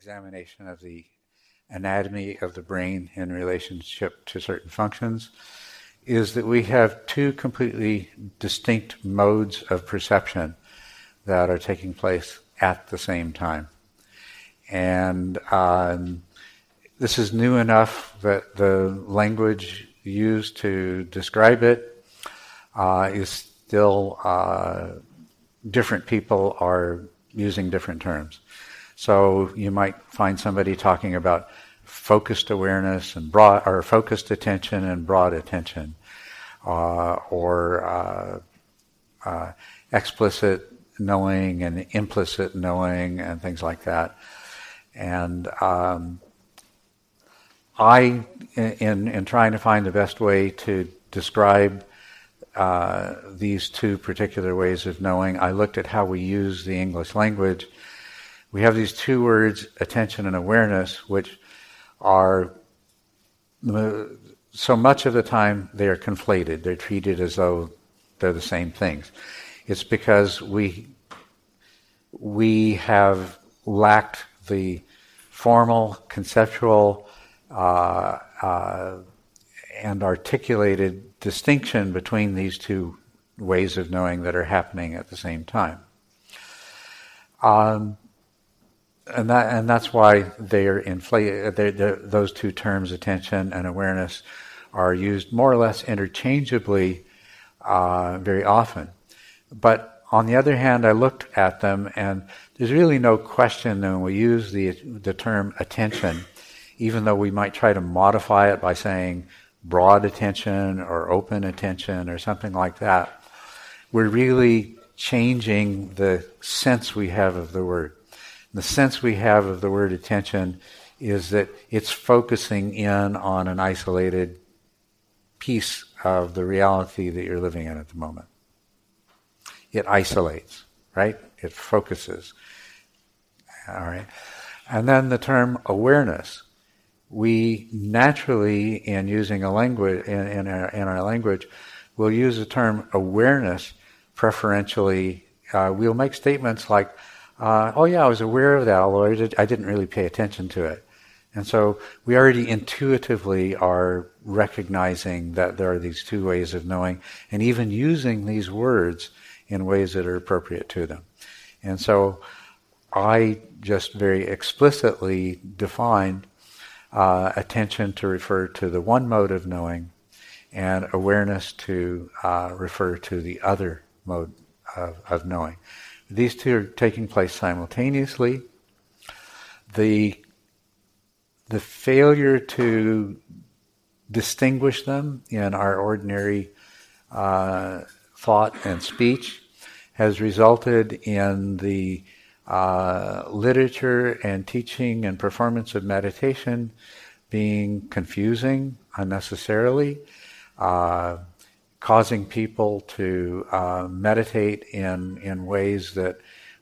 examination of the anatomy of the brain in relationship to certain functions is that we have two completely distinct modes of perception that are taking place at the same time. And um, this is new enough that the language used to describe it uh, is still uh, different people are using different terms. So you might find somebody talking about focused awareness and broad, or focused attention and broad attention, uh, or uh, uh, explicit knowing and implicit knowing and things like that. And um, I, in in trying to find the best way to describe uh, these two particular ways of knowing, I looked at how we use the English language. We have these two words, attention and awareness, which are so much of the time they are conflated. They're treated as though they're the same things. It's because we we have lacked the formal, conceptual, uh, uh, and articulated distinction between these two ways of knowing that are happening at the same time. Um, and that and that's why they are inflated. those two terms, attention and awareness, are used more or less interchangeably uh, very often. But on the other hand, I looked at them, and there's really no question that when we use the the term attention, even though we might try to modify it by saying broad attention or open attention or something like that, we're really changing the sense we have of the word. The sense we have of the word attention is that it's focusing in on an isolated piece of the reality that you're living in at the moment. It isolates, right? It focuses. All right. And then the term awareness we naturally, in using a language in, in, our, in our language, will use the term awareness preferentially. Uh, we'll make statements like, uh, "Oh yeah, I was aware of that, although I, did, I didn't really pay attention to it." And so we already intuitively are recognizing that there are these two ways of knowing, and even using these words in ways that are appropriate to them. And so I just very explicitly defined uh, attention to refer to the one mode of knowing, and awareness to uh, refer to the other mode of, of knowing. These two are taking place simultaneously. The the failure to distinguish them in our ordinary uh, thought and speech has resulted in the uh, literature and teaching and performance of meditation being confusing unnecessarily, uh, causing people to uh, meditate in, in ways that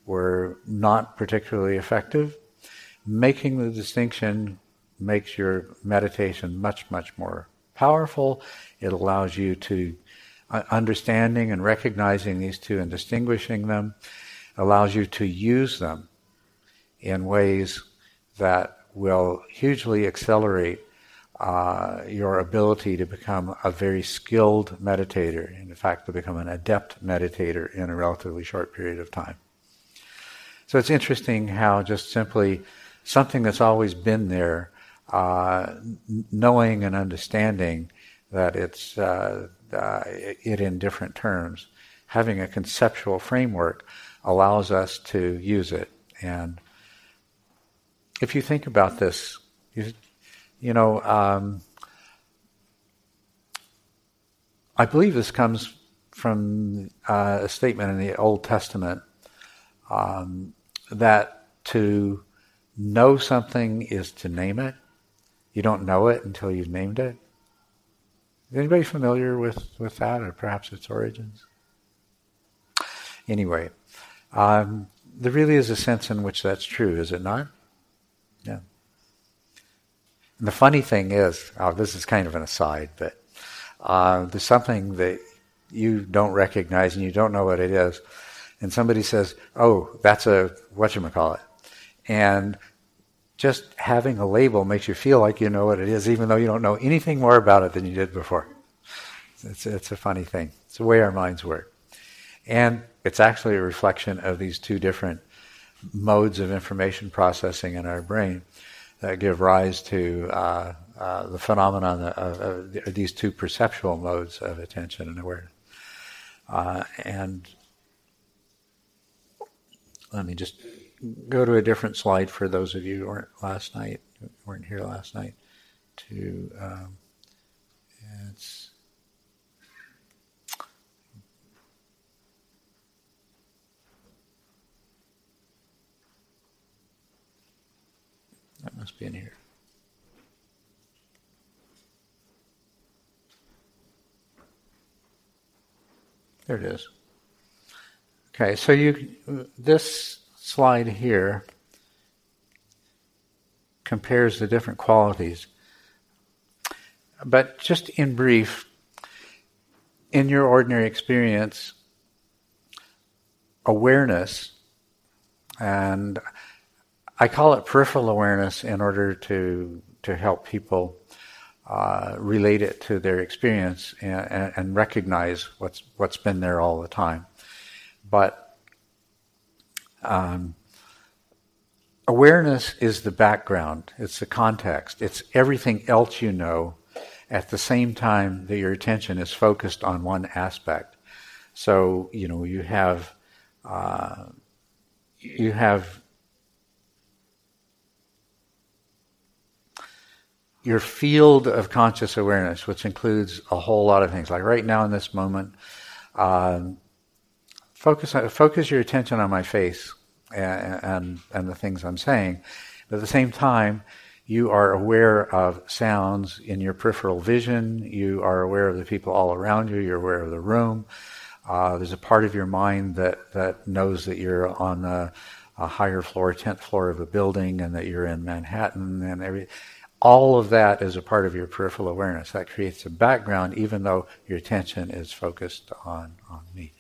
were not particularly effective. Making the distinction makes your meditation much, much more powerful. It allows you to uh, understanding and recognizing these two and distinguishing them allows you to use them in ways that will hugely accelerate uh, your ability to become a very skilled meditator, in fact, to become an adept meditator in a relatively short period of time. So it's interesting how just simply something that's always been there, uh, knowing and understanding that it's uh, uh it in different terms, having a conceptual framework allows us to use it. And if you think about this, you, you know, um, I believe this comes from uh, a statement in the Old Testament um, that to know something is to name it. You don't know it until you've named it. Is anybody familiar with, with that, or perhaps its origins? Anyway, um, there really is a sense in which that's true, is it not? And the funny thing is, oh, this is kind of an aside, but uh, there's something that you don't recognize and you don't know what it is, and somebody says, "Oh, that's a what you call it," and just having a label makes you feel like you know what it is, even though you don't know anything more about it than you did before. It's, it's a funny thing. It's the way our minds work. And it's actually a reflection of these two different modes of information processing in our brain that give rise to uh, uh, the phenomenon of, of, these two perceptual modes of attention and awareness. Uh, and let me just go to a different slide for those of you who weren't last night, weren't here last night. To um, it's that must here. There it is. Okay, so you this slide here compares the different qualities. But just in brief, in your ordinary experience, awareness, and I call it peripheral awareness in order to to help people uh, relate it to their experience and, and, recognize what's what's been there all the time. But um, awareness is the background, it's the context, it's everything else you know at the same time that your attention is focused on one aspect. So, you know, you have, uh, you have your field of conscious awareness, which includes a whole lot of things. Like right now in this moment, um, focus focus your attention on my face and, and, and the things I'm saying. But at the same time, you are aware of sounds in your peripheral vision. You are aware of the people all around you. You're aware of the room. Uh, there's a part of your mind that, that knows that you're on a, a higher floor, tenth floor of a building, and that you're in Manhattan, and every. All of that is a part of your peripheral awareness. That creates a background, even though your attention is focused on on me.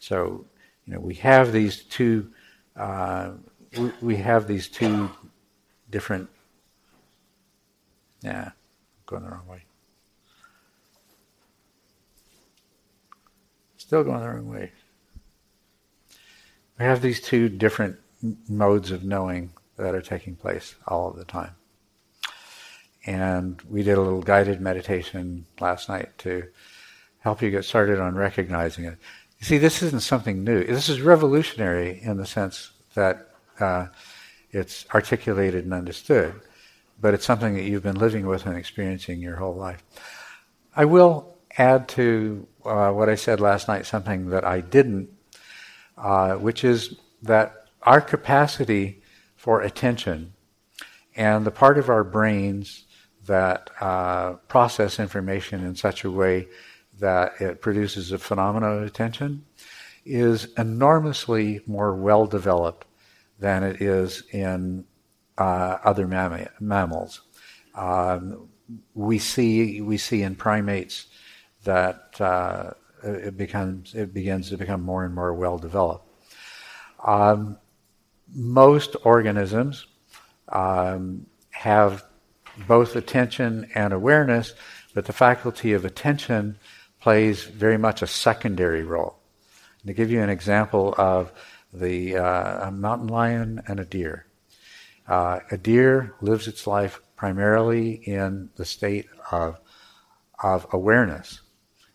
So, you know, we have these two, uh, we, we, have these two different. Yeah, going the wrong way. Still going the wrong way. We have these two different modes of knowing that are taking place all of the time. And we did a little guided meditation last night to help you get started on recognizing it. You see, this isn't something new. This is revolutionary in the sense that uh, it's articulated and understood, but it's something that you've been living with and experiencing your whole life. I will add to uh, what I said last night something that I didn't, uh, which is that our capacity for attention and the part of our brains that uh, process information in such a way that it produces a phenomenon of attention is enormously more well developed than it is in uh, other mam- mammals. Um, we see we see in primates that uh, it becomes it begins to become more and more well developed. Um, most organisms um, have both attention and awareness, but the faculty of attention plays very much a secondary role. And to give you an example of the uh, a mountain lion and a deer. Uh, a deer lives its life primarily in the state of of awareness.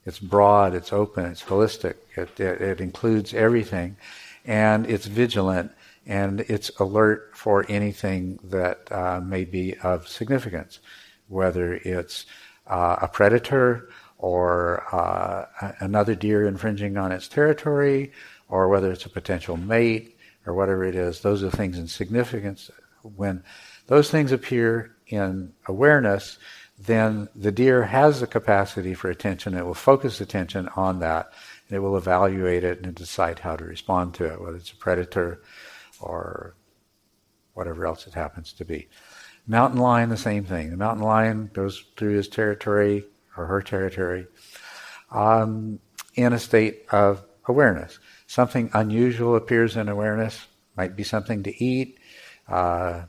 It's broad, it's open, it's holistic. It, it, it includes everything, and it's vigilant and it's alert for anything that uh, may be of significance, whether it's uh, a predator or uh, another deer infringing on its territory, or whether it's a potential mate, or whatever it is. Those are things in significance. When those things appear in awareness, then the deer has the capacity for attention. It will focus attention on that, and it will evaluate it and decide how to respond to it, whether it's a predator or whatever else it happens to be. Mountain lion, the same thing. The mountain lion goes through his territory, or her territory um, in a state of awareness. Something unusual appears in awareness, might be something to eat, uh,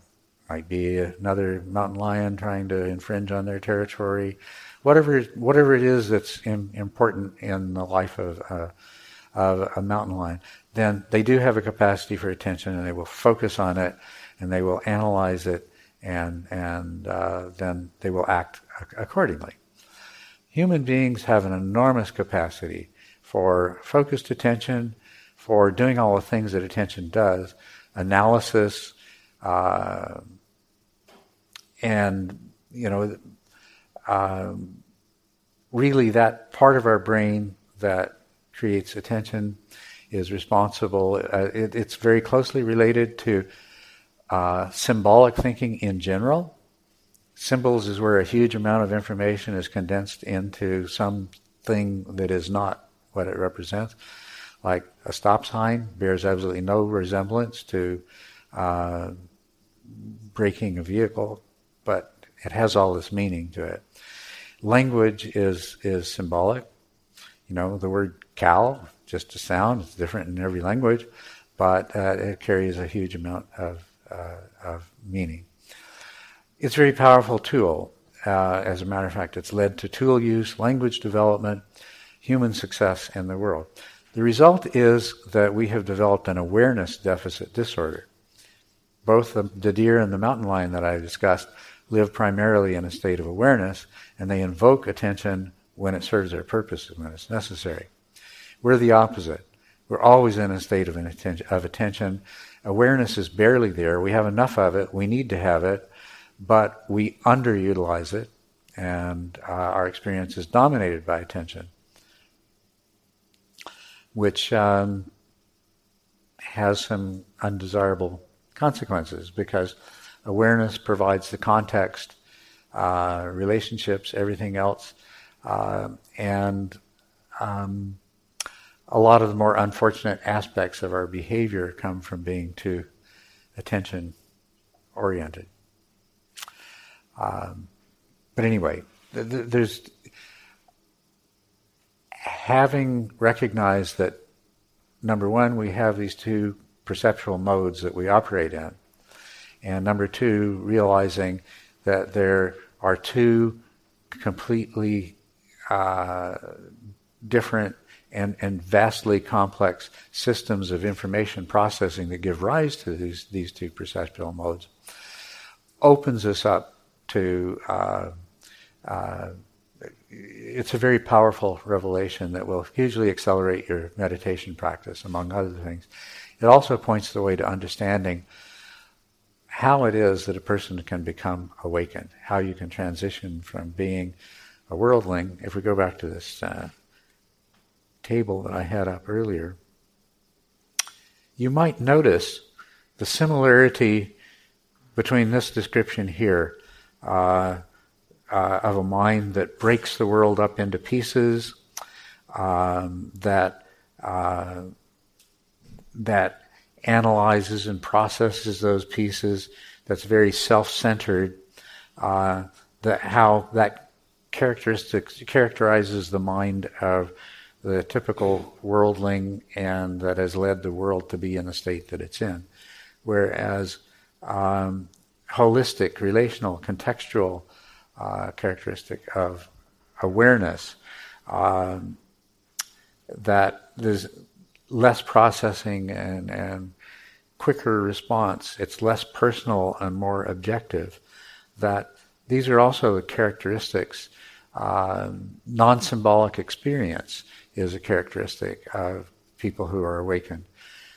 Might be another mountain lion trying to infringe on their territory. Whatever, whatever it is that's important in the life of, uh, of a mountain lion, then they do have a capacity for attention and they will focus on it and they will analyze it and, and uh, then they will act accordingly. Human beings have an enormous capacity for focused attention, for doing all the things that attention does, analysis, uh, and you know, um, really that part of our brain that creates attention is responsible. Uh, it, it's very closely related to uh, symbolic thinking in general. Symbols is where a huge amount of information is condensed into something that is not what it represents. Like a stop sign bears absolutely no resemblance to uh, a vehicle, but it has all this meaning to it. Language is is symbolic. You know, the word cow, just a sound, it's different in every language, but uh, it carries a huge amount of uh, of meaning. It's a very powerful tool. Uh, as a matter of fact, it's led to tool use, language development, human success in the world. The result is that we have developed an awareness deficit disorder. Both the, the deer and the mountain lion that I discussed live primarily in a state of awareness, and they invoke attention when it serves their purpose and when it's necessary. We're the opposite. We're always in a state of, attention, of attention. Awareness is barely there. We have enough of it. We need to have it, but we underutilize it, and uh, our experience is dominated by attention which um, has some undesirable consequences because awareness provides the context, uh, relationships, everything else, uh, and um, a lot of the more unfortunate aspects of our behavior come from being too attention oriented. Um, but anyway, th- th- there's having recognized that number one, we have these two perceptual modes that we operate in, and number two, realizing that there are two completely uh, different and, and vastly complex systems of information processing that give rise to these, these two perceptual modes, opens us up to uh, uh, it's a very powerful revelation that will hugely accelerate your meditation practice, among other things. It also points the way to understanding how it is that a person can become awakened, how you can transition from being a worldling. If we go back to this uh, table that I had up earlier, you might notice the similarity between this description here. Uh, uh, of a mind that breaks the world up into pieces, um, that uh, that analyzes and processes those pieces, that's very self-centered, uh, that how that characteristic characterizes the mind of the typical worldling and that has led the world to be in the state that it's in. Whereas um, holistic, relational, contextual uh, characteristic of awareness um, that there's less processing and, and quicker response. It's less personal and more objective. That these are also characteristics. Um, non-symbolic experience is a characteristic of people who are awakened.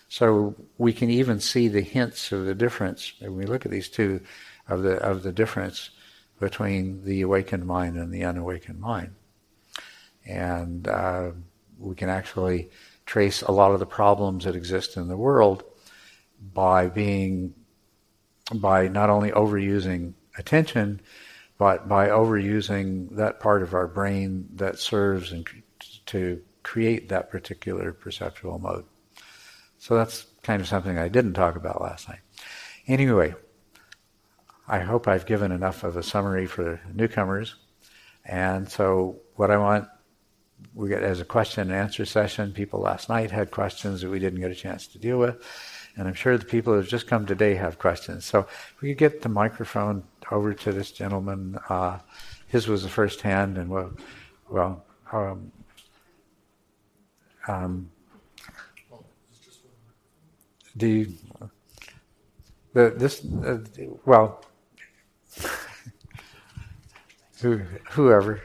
So we can even see the hints of the difference when we look at these two of the of the difference between the awakened mind and the unawakened mind. And uh, we can actually trace a lot of the problems that exist in the world by being, by not only overusing attention, but by overusing that part of our brain that serves and to create that particular perceptual mode. So that's kind of something I didn't talk about last night. Anyway, I hope I've given enough of a summary for newcomers. And so, what I want, we get as a question and answer session. People last night had questions that we didn't get a chance to deal with. And I'm sure the people who have just come today have questions. So if we could get the microphone over to this gentleman. Uh, his was the first hand, and well, well, um, um, do you, the, this, uh, well, who, whoever.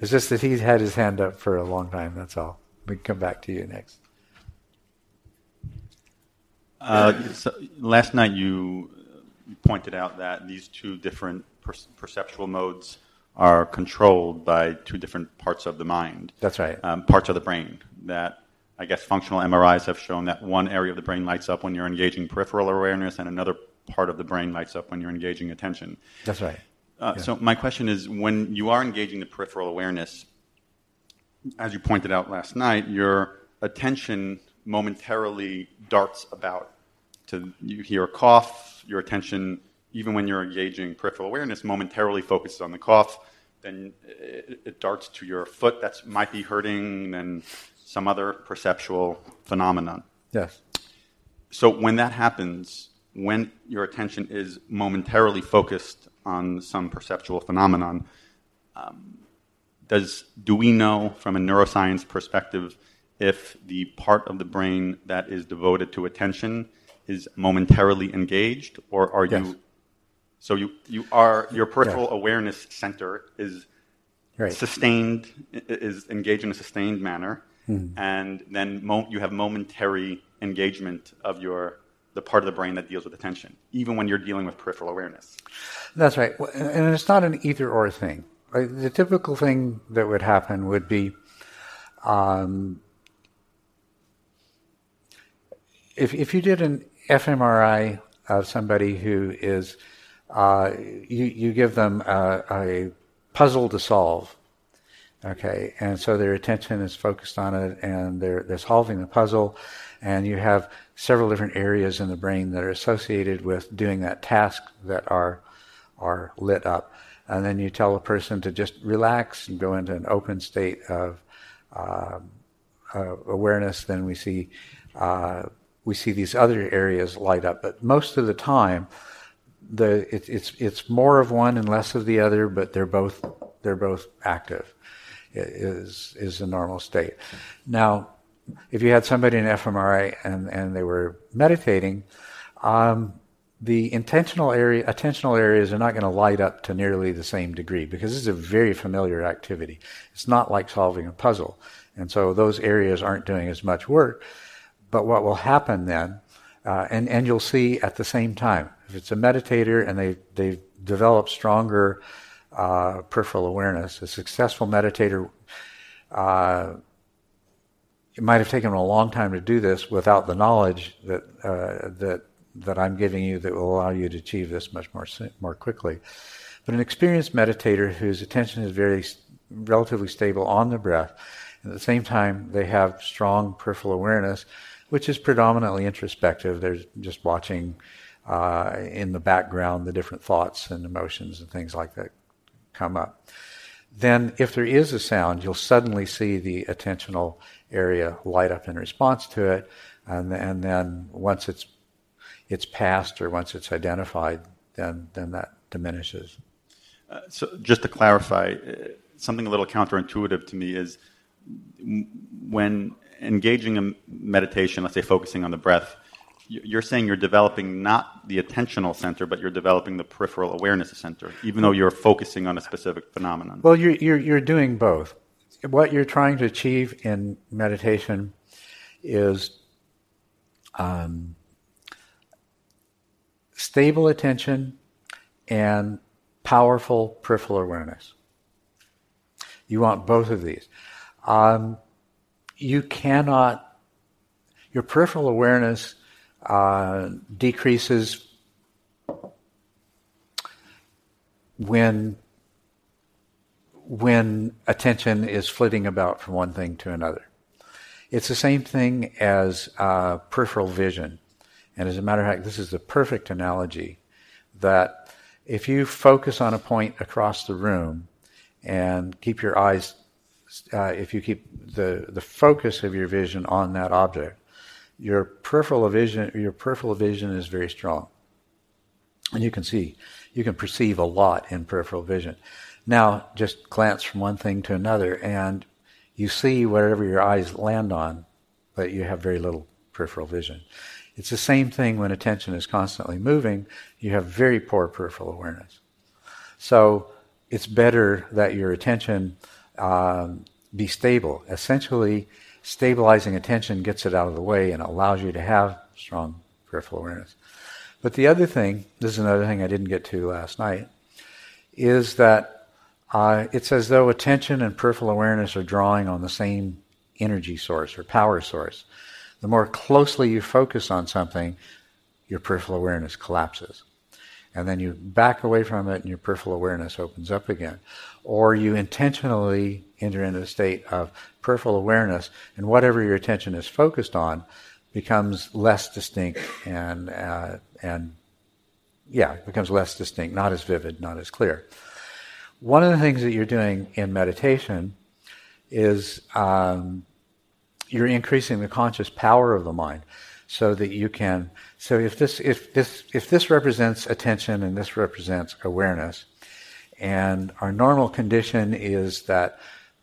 It's just that he's had his hand up for a long time, that's all. We can come back to you next. Uh, so last night you pointed out that these two different per- perceptual modes are controlled by two different parts of the mind. That's right. Um, parts of the brain. That I guess functional MRIs have shown that one area of the brain lights up when you're engaging peripheral awareness, and another part of the brain lights up when you're engaging attention. That's right. Uh, yeah. So my question is, when you are engaging the peripheral awareness, as you pointed out last night, your attention momentarily darts about. To you hear a cough, your attention, even when you're engaging peripheral awareness, momentarily focuses on the cough. Then it, it darts to your foot that might be hurting, then some other perceptual phenomenon. Yes. So when that happens, when your attention is momentarily focused on some perceptual phenomenon, um, does do we know from a neuroscience perspective if the part of the brain that is devoted to attention is momentarily engaged, or are yes. you? So you you are your peripheral yes. awareness center is right. sustained is engaged in a sustained manner, mm. and then mo- you have momentary engagement of your the part of the brain that deals with attention, even when you're dealing with peripheral awareness. That's right, and it's not an either or thing. The typical thing that would happen would be. Um, if, if you did an fMRI of somebody who is, uh, you, you give them a, a, puzzle to solve, okay, and so their attention is focused on it and they're, they're solving the puzzle, and you have several different areas in the brain that are associated with doing that task that are, are lit up. And then you tell a person to just relax and go into an open state of uh, uh, awareness. Then we see uh, we see these other areas light up. But most of the time, the it, it's it's more of one and less of the other, but they're both they're both active. Is is the normal state. Now, if you had somebody in fMRI and and they were meditating, um, the intentional area, attentional areas are not going to light up to nearly the same degree because this is a very familiar activity. It's not like solving a puzzle. And so those areas aren't doing as much work. But what will happen then, uh, and, and you'll see at the same time, if it's a meditator and they, they've developed stronger uh, peripheral awareness, a successful meditator, uh, it might have taken a long time to do this without the knowledge that, uh, that, that I'm giving you that will allow you to achieve this much more, more quickly. But an experienced meditator whose attention is very relatively stable on the breath, at the same time they have strong peripheral awareness, which is predominantly introspective. They're just watching uh, in the background the different thoughts and emotions and things like that come up. Then, if there is a sound, you'll suddenly see the attentional area light up in response to it, and, and then once it's it's passed or once it's identified, then then that diminishes. Uh, so, just to clarify, uh, something a little counterintuitive to me is when engaging in meditation, let's say focusing on the breath, you're saying you're developing not the attentional center, but you're developing the peripheral awareness center, even though you're focusing on a specific phenomenon. Well, you're, you're, you're doing both. What you're trying to achieve in meditation is um, stable attention and powerful peripheral awareness. You want both of these. Um, you cannot, your peripheral awareness uh, decreases when when attention is flitting about from one thing to another. It's the same thing as uh, peripheral vision. And as a matter of fact, this is the perfect analogy that if you focus on a point across the room and keep your eyes uh, if you keep the, the focus of your vision on that object, your peripheral vision, your peripheral vision is very strong. And you can see, you can perceive a lot in peripheral vision. Now, just glance from one thing to another, and you see whatever your eyes land on, but you have very little peripheral vision. It's the same thing when attention is constantly moving, you have very poor peripheral awareness. So it's better that your attention um, be stable. Essentially, stabilizing attention gets it out of the way and allows you to have strong peripheral awareness. But the other thing, this is another thing I didn't get to last night, is that uh, it's as though attention and peripheral awareness are drawing on the same energy source or power source. The more closely you focus on something, your peripheral awareness collapses. And then you back away from it and your peripheral awareness opens up again. Or you intentionally enter into a state of peripheral awareness, and whatever your attention is focused on becomes less distinct and uh, and yeah, becomes less distinct, not as vivid, not as clear. One of the things that you're doing in meditation is um, you're increasing the conscious power of the mind, so that you can. So if this if this if this represents attention and this represents awareness, and our normal condition is that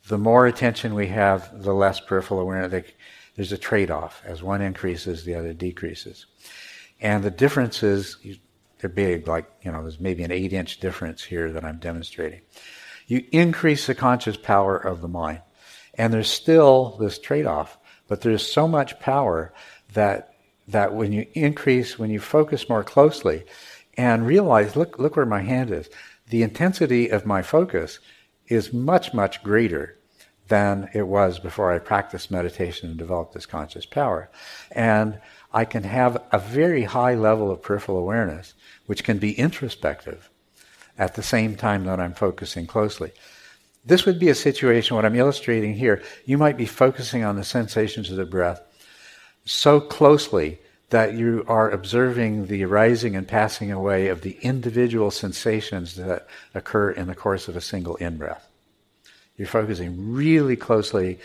the more attention we have, the less peripheral awareness. There's a trade-off. As one increases, the other decreases. And the differences, they're big, like, you know, there's maybe an eight inch difference here that I'm demonstrating. You increase the conscious power of the mind. And there's still this trade-off, but there's so much power that, that when you increase, when you focus more closely and realize, look, look where my hand is, the intensity of my focus is much, much greater than it was before I practiced meditation and developed this conscious power. And I can have a very high level of peripheral awareness, which can be introspective at the same time that I'm focusing closely. This would be a situation, what I'm illustrating here, you might be focusing on the sensations of the breath so closely that you are observing the arising and passing away of the individual sensations that occur in the course of a single in breath. You're focusing really closely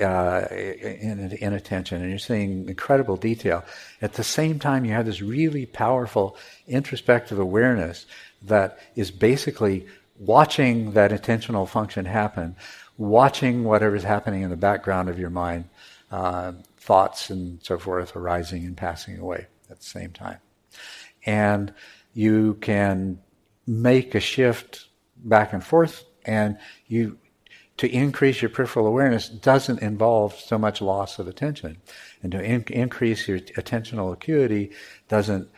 uh, in, in attention and you're seeing incredible detail. At the same time, you have this really powerful introspective awareness that is basically watching that intentional function happen, watching whatever's happening in the background of your mind, uh, thoughts and so forth arising and passing away at the same time. And you can make a shift back and forth and you to increase your peripheral awareness doesn't involve so much loss of attention. And to in- increase your attentional acuity doesn't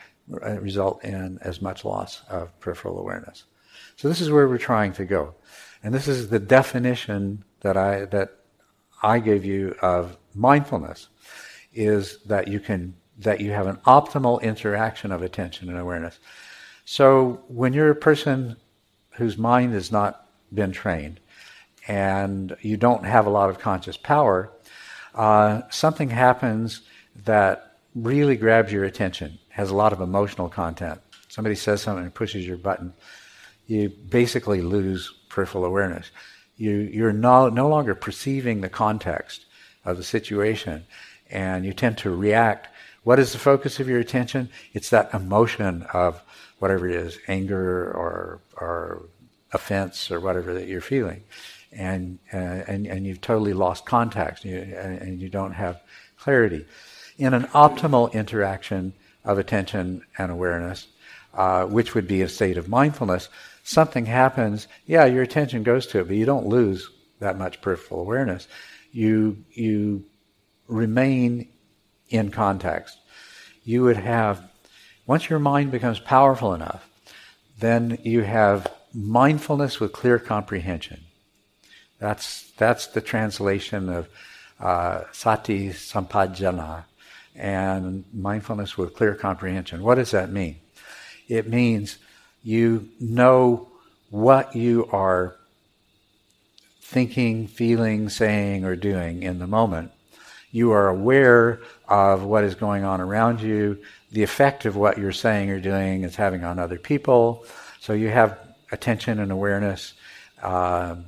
uh, result in as much loss of peripheral awareness. So this is where we're trying to go. And this is the definition that I, that I gave you of mindfulness is that you can, that you have an optimal interaction of attention and awareness. So when you're a person whose mind has not been trained, and you don't have a lot of conscious power, uh, something happens that really grabs your attention, has a lot of emotional content. Somebody says something and pushes your button. You basically lose peripheral awareness. You, you're no, no longer perceiving the context of the situation, and you tend to react. What is the focus of your attention? It's that emotion of whatever it is, anger or, or offense or whatever that you're feeling and, uh, and, and you've totally lost context and you, and you don't have clarity. In an optimal interaction of attention and awareness, uh, which would be a state of mindfulness, something happens, yeah, your attention goes to it, but you don't lose that much peripheral awareness. You, you remain in context. You would have, once your mind becomes powerful enough, then you have mindfulness with clear comprehension. That's, that's the translation of uh, sati sampajañña and mindfulness with clear comprehension. What does that mean? It means you know what you are thinking, feeling, saying, or doing in the moment. You are aware of what is going on around you, the effect of what you're saying or doing is having on other people. So you have attention and awareness. Um,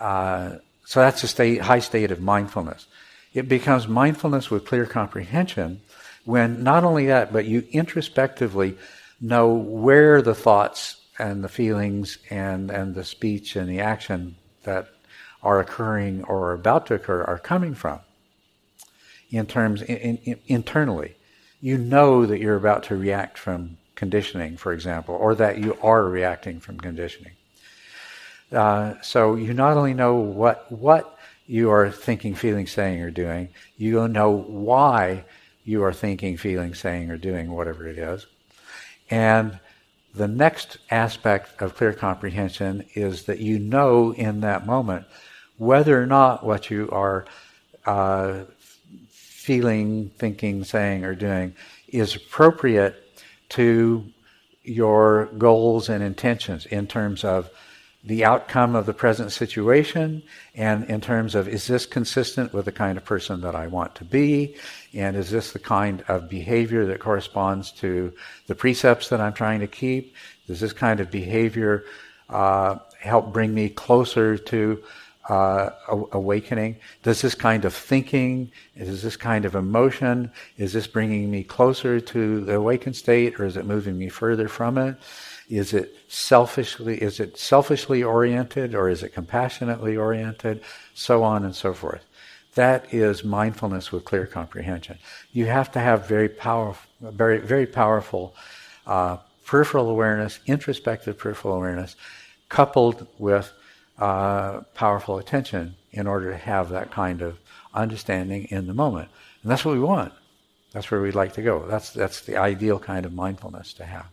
uh, so that's a state, high state of mindfulness. It becomes mindfulness with clear comprehension when not only that, but you introspectively know where the thoughts and the feelings and, and the speech and the action that are occurring or are about to occur are coming from in terms in, in, internally. You know that you're about to react from conditioning, for example, or that you are reacting from conditioning. Uh, so you not only know what what you are thinking, feeling, saying, or doing, you know why you are thinking, feeling, saying, or doing whatever it is. And the next aspect of clear comprehension is that you know in that moment whether or not what you are uh, feeling, thinking, saying, or doing is appropriate to your goals and intentions in terms of the outcome of the present situation and in terms of is this consistent with the kind of person that I want to be and is this the kind of behavior that corresponds to the precepts that I'm trying to keep does this kind of behavior uh, help bring me closer to uh, awakening? Does this kind of thinking, is this kind of emotion, is this bringing me closer to the awakened state, or is it moving me further from it? Is it selfishly, is it selfishly oriented, or is it compassionately oriented? So on and so forth. That is mindfulness with clear comprehension. You have to have very powerful, very very powerful uh, peripheral awareness, introspective peripheral awareness, coupled with uh, powerful attention in order to have that kind of understanding in the moment. And that's what we want. That's where we'd like to go. That's, that's the ideal kind of mindfulness to have.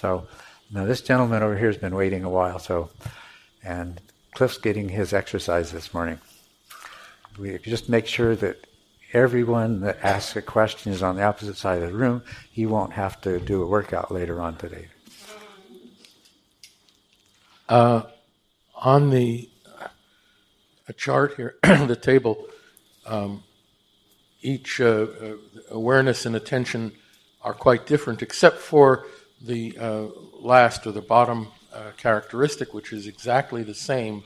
So, now this gentleman over here has been waiting a while, so, and Cliff's getting his exercise this morning. We just make sure that everyone that asks a question is on the opposite side of the room. He won't have to do a workout later on today. Uh, on the a chart here, the table, um, each uh, uh, awareness and attention are quite different, except for the uh, last or the bottom uh, characteristic, which is exactly the same.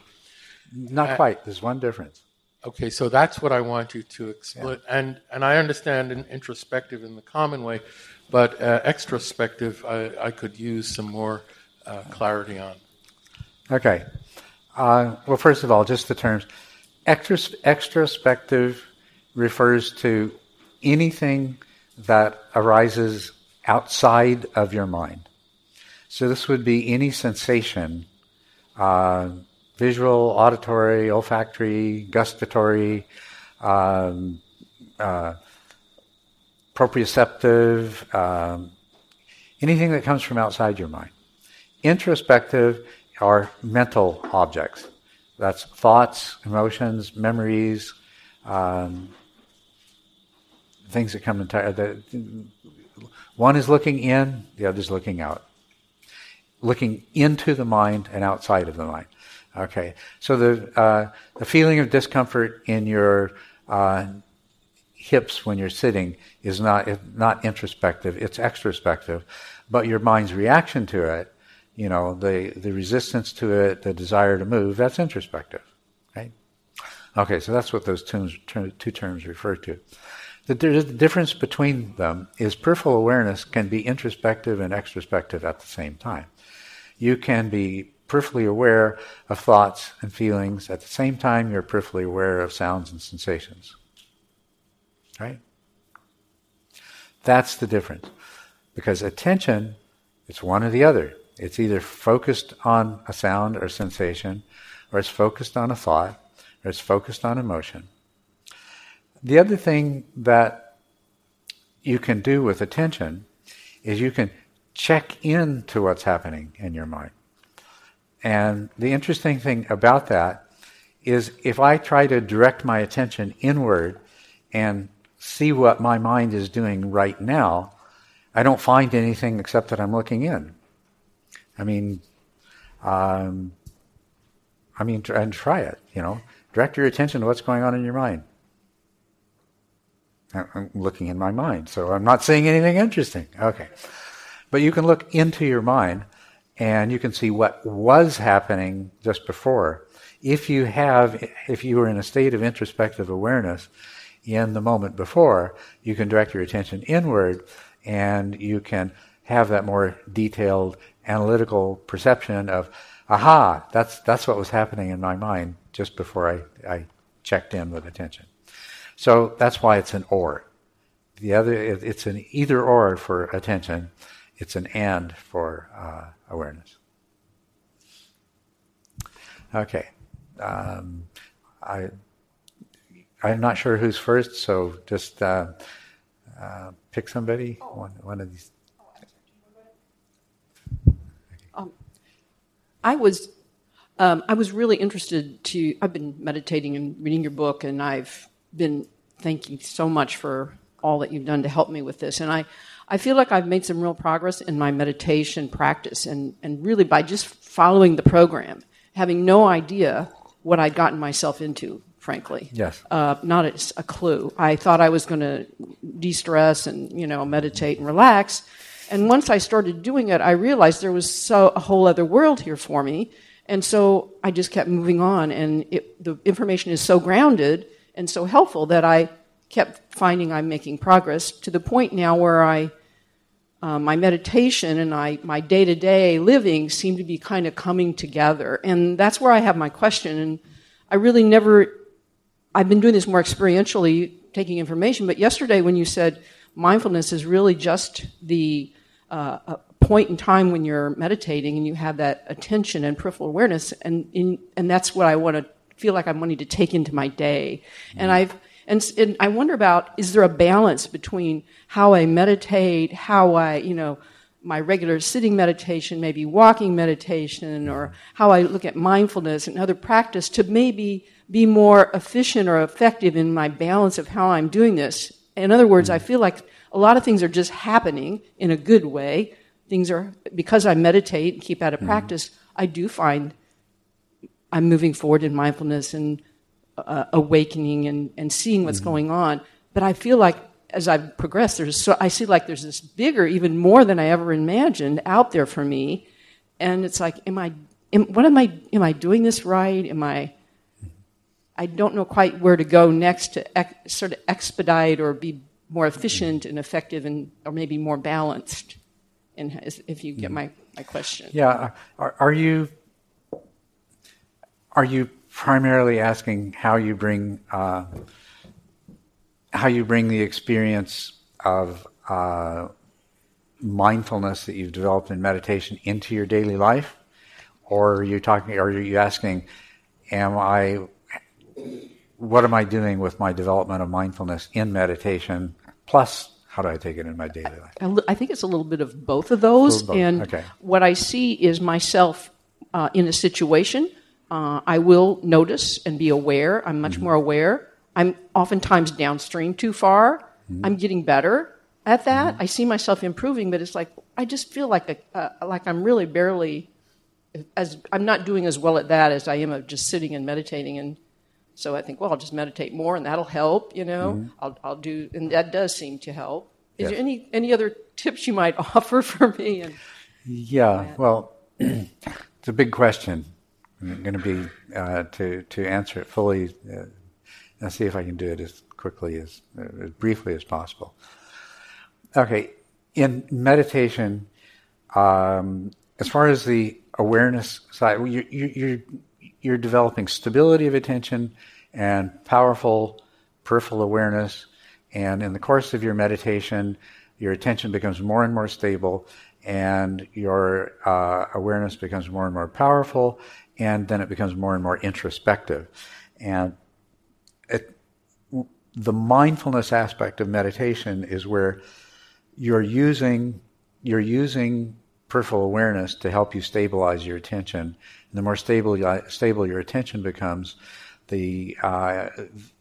Not uh, quite. There's one difference. Okay, so that's what I want you to explain. Yeah. And and I understand in introspective in the common way, but uh, extrospective, I, I could use some more clarity on. Okay. Uh, well, first of all, just the terms. Extras- extrospective refers to anything that arises outside of your mind. So this would be any sensation, uh, visual, auditory, olfactory, gustatory, um, uh, proprioceptive, um, anything that comes from outside your mind. Introspective are mental objects. That's thoughts, emotions, memories, um, things that come into one is looking in, the other is looking out. Looking into the mind and outside of the mind. Okay, so the uh, the feeling of discomfort in your uh, hips when you're sitting is not not introspective; it's extrospective. But your mind's reaction to it you know, the, the resistance to it, the desire to move, that's introspective, right? Okay, so that's what those terms, two terms refer to. The, difference between them is peripheral awareness can be introspective and extrospective at the same time. You can be peripherally aware of thoughts and feelings at the same time you're peripherally aware of sounds and sensations. Right? That's the difference. Because attention, it's one or the other. It's either focused on a sound or sensation, or it's focused on a thought, or it's focused on emotion. The other thing that you can do with attention is you can check in to what's happening in your mind. And the interesting thing about that is if I try to direct my attention inward and see what my mind is doing right now, I don't find anything except that I'm looking in. I mean, um, I mean, and try it. You know, direct your attention to what's going on in your mind. I'm looking in my mind, so I'm not seeing anything interesting. Okay, but you can look into your mind, and you can see what was happening just before, if you have, if you were in a state of introspective awareness in the moment before, you can direct your attention inward and you can have that more detailed analytical perception of, aha, that's, that's what was happening in my mind just before I, I checked in with attention. So that's why it's an or. The other, it's an either or for attention. It's an and for uh, awareness. Okay. Um, I, I'm not sure who's first, so just uh, uh, pick somebody. One, one of these. Um, I was um, I was really interested to. I've been meditating and reading your book, and I've been thanking you so much for all that you've done to help me with this. And I, I feel like I've made some real progress in my meditation practice, and and really by just following the program, having no idea what I'd gotten myself into. Frankly, yes, uh, not a, a clue. I thought I was going to de-stress and you know meditate and relax. And once I started doing it, I realized there was so a whole other world here for me and so I just kept moving on, and it, the information is so grounded and so helpful that I kept finding I'm making progress to the point now where I, uh, my meditation and I, my day to day living seem to be kind of coming together. And that's where I have my question. And I really never, I've been doing this more experientially, taking information, but yesterday when you said mindfulness is really just the uh, point in time when you're meditating and you have that attention and peripheral awareness, and in, and that's what I want to feel like I'm wanting to take into my day. Mm-hmm. And I've and, and I wonder about is there a balance between how I meditate, how I you know my regular sitting meditation, maybe walking meditation, or how I look at mindfulness and other practice to maybe be more efficient or effective in my balance of how I'm doing this. In other words, I mm-hmm. feel like a lot of things are just happening in a good way, things are because I meditate and keep out of mm-hmm. practice. I do find I'm moving forward in mindfulness and uh, awakening and, and seeing what's mm-hmm. going on. But I feel like as I've progressed, there's so I see like there's this bigger, even more than I ever imagined, out there for me. And it's like, am I? Am, what am I? Am I doing this right? Am I? I don't know quite where to go next to sort of expedite or be more efficient and effective and or maybe more balanced and if you get my, my question. Yeah. Are, are you are you primarily asking how you bring uh, how you bring the experience of uh, mindfulness that you've developed in meditation into your daily life, or are you talking? Or are you asking, am I? What am I doing with my development of mindfulness in meditation plus how do I take it in my daily life? I think it's a little bit of both of those. Both. And okay. what I see is myself uh, in a situation. Uh, I will notice and be aware. I'm much mm-hmm. more aware. I'm oftentimes downstream too far. Mm-hmm. I'm getting better at that. Mm-hmm. I see myself improving, but it's like I just feel like a, uh, like I'm really barely as I'm not doing as well at that as I am of just sitting and meditating and so I think, well, I'll just meditate more, and that'll help. You know, mm-hmm. I'll, I'll do, and that does seem to help. Is yes. there any any other tips you might offer for me? And yeah, well, it's a big question. Going to be uh, to to answer it fully, uh, and see if I can do it as quickly as uh, as briefly as possible. Okay, in meditation, um, as far as the awareness side, you, you, you're you're developing stability of attention and powerful peripheral awareness. And in the course of your meditation, your attention becomes more and more stable, and your uh, awareness becomes more and more powerful, and then it becomes more and more introspective. And it, the mindfulness aspect of meditation is where you're using you're using peripheral awareness to help you stabilize your attention. And the more stable stable your attention becomes, the uh,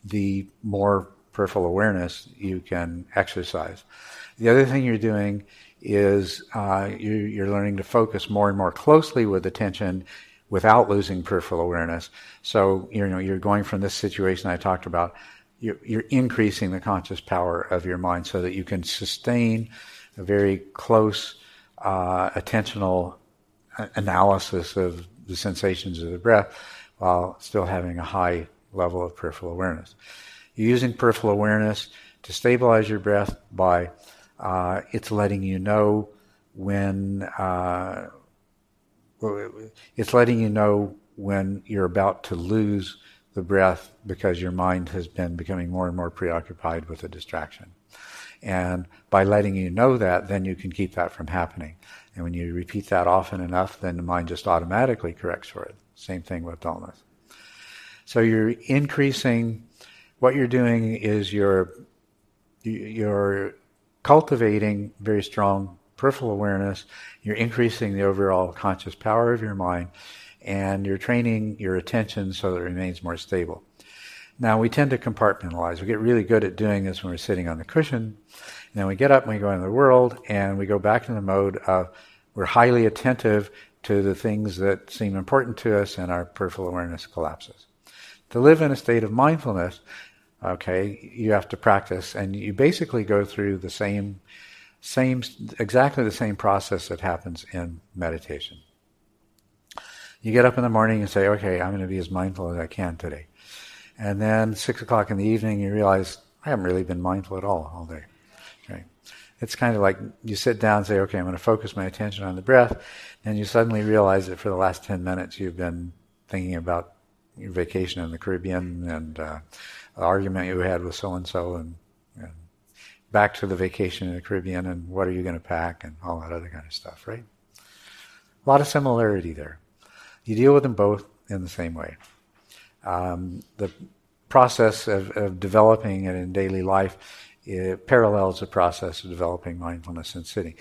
the more peripheral awareness you can exercise. The other thing you're doing is uh, you, you're learning to focus more and more closely with attention without losing peripheral awareness. So you know you're going from this situation I talked about. You're, you're increasing the conscious power of your mind so that you can sustain a very close uh, attentional analysis of the sensations of the breath while still having a high level of peripheral awareness. You're using peripheral awareness to stabilize your breath by uh, it's letting you know when uh, it's letting you know when you're about to lose the breath because your mind has been becoming more and more preoccupied with a distraction. And by letting you know that, then you can keep that from happening. And when you repeat that often enough, then the mind just automatically corrects for it. Same thing with dullness. So you're increasing, what you're doing is you're, you're cultivating very strong peripheral awareness, you're increasing the overall conscious power of your mind, and you're training your attention so that it remains more stable. Now, we tend to compartmentalize. We get really good at doing this when we're sitting on the cushion. And then we get up and we go into the world and we go back to the mode of we're highly attentive to the things that seem important to us and our peripheral awareness collapses. To live in a state of mindfulness, okay, you have to practice and you basically go through the same, same, exactly the same process that happens in meditation. You get up in the morning and say, okay, I'm going to be as mindful as I can today. And then six o'clock in the evening, you realize I haven't really been mindful at all all day. Okay. It's kind of like you sit down and say, okay, I'm going to focus my attention on the breath. And you suddenly realize that for the last 10 minutes, you've been thinking about your vacation in the Caribbean and uh, the argument you had with so and so and back to the vacation in the Caribbean and what are you going to pack and all that other kind of stuff, right? A lot of similarity there. You deal with them both in the same way. Um, the process of, of, developing it in daily life parallels the process of developing mindfulness in sitting.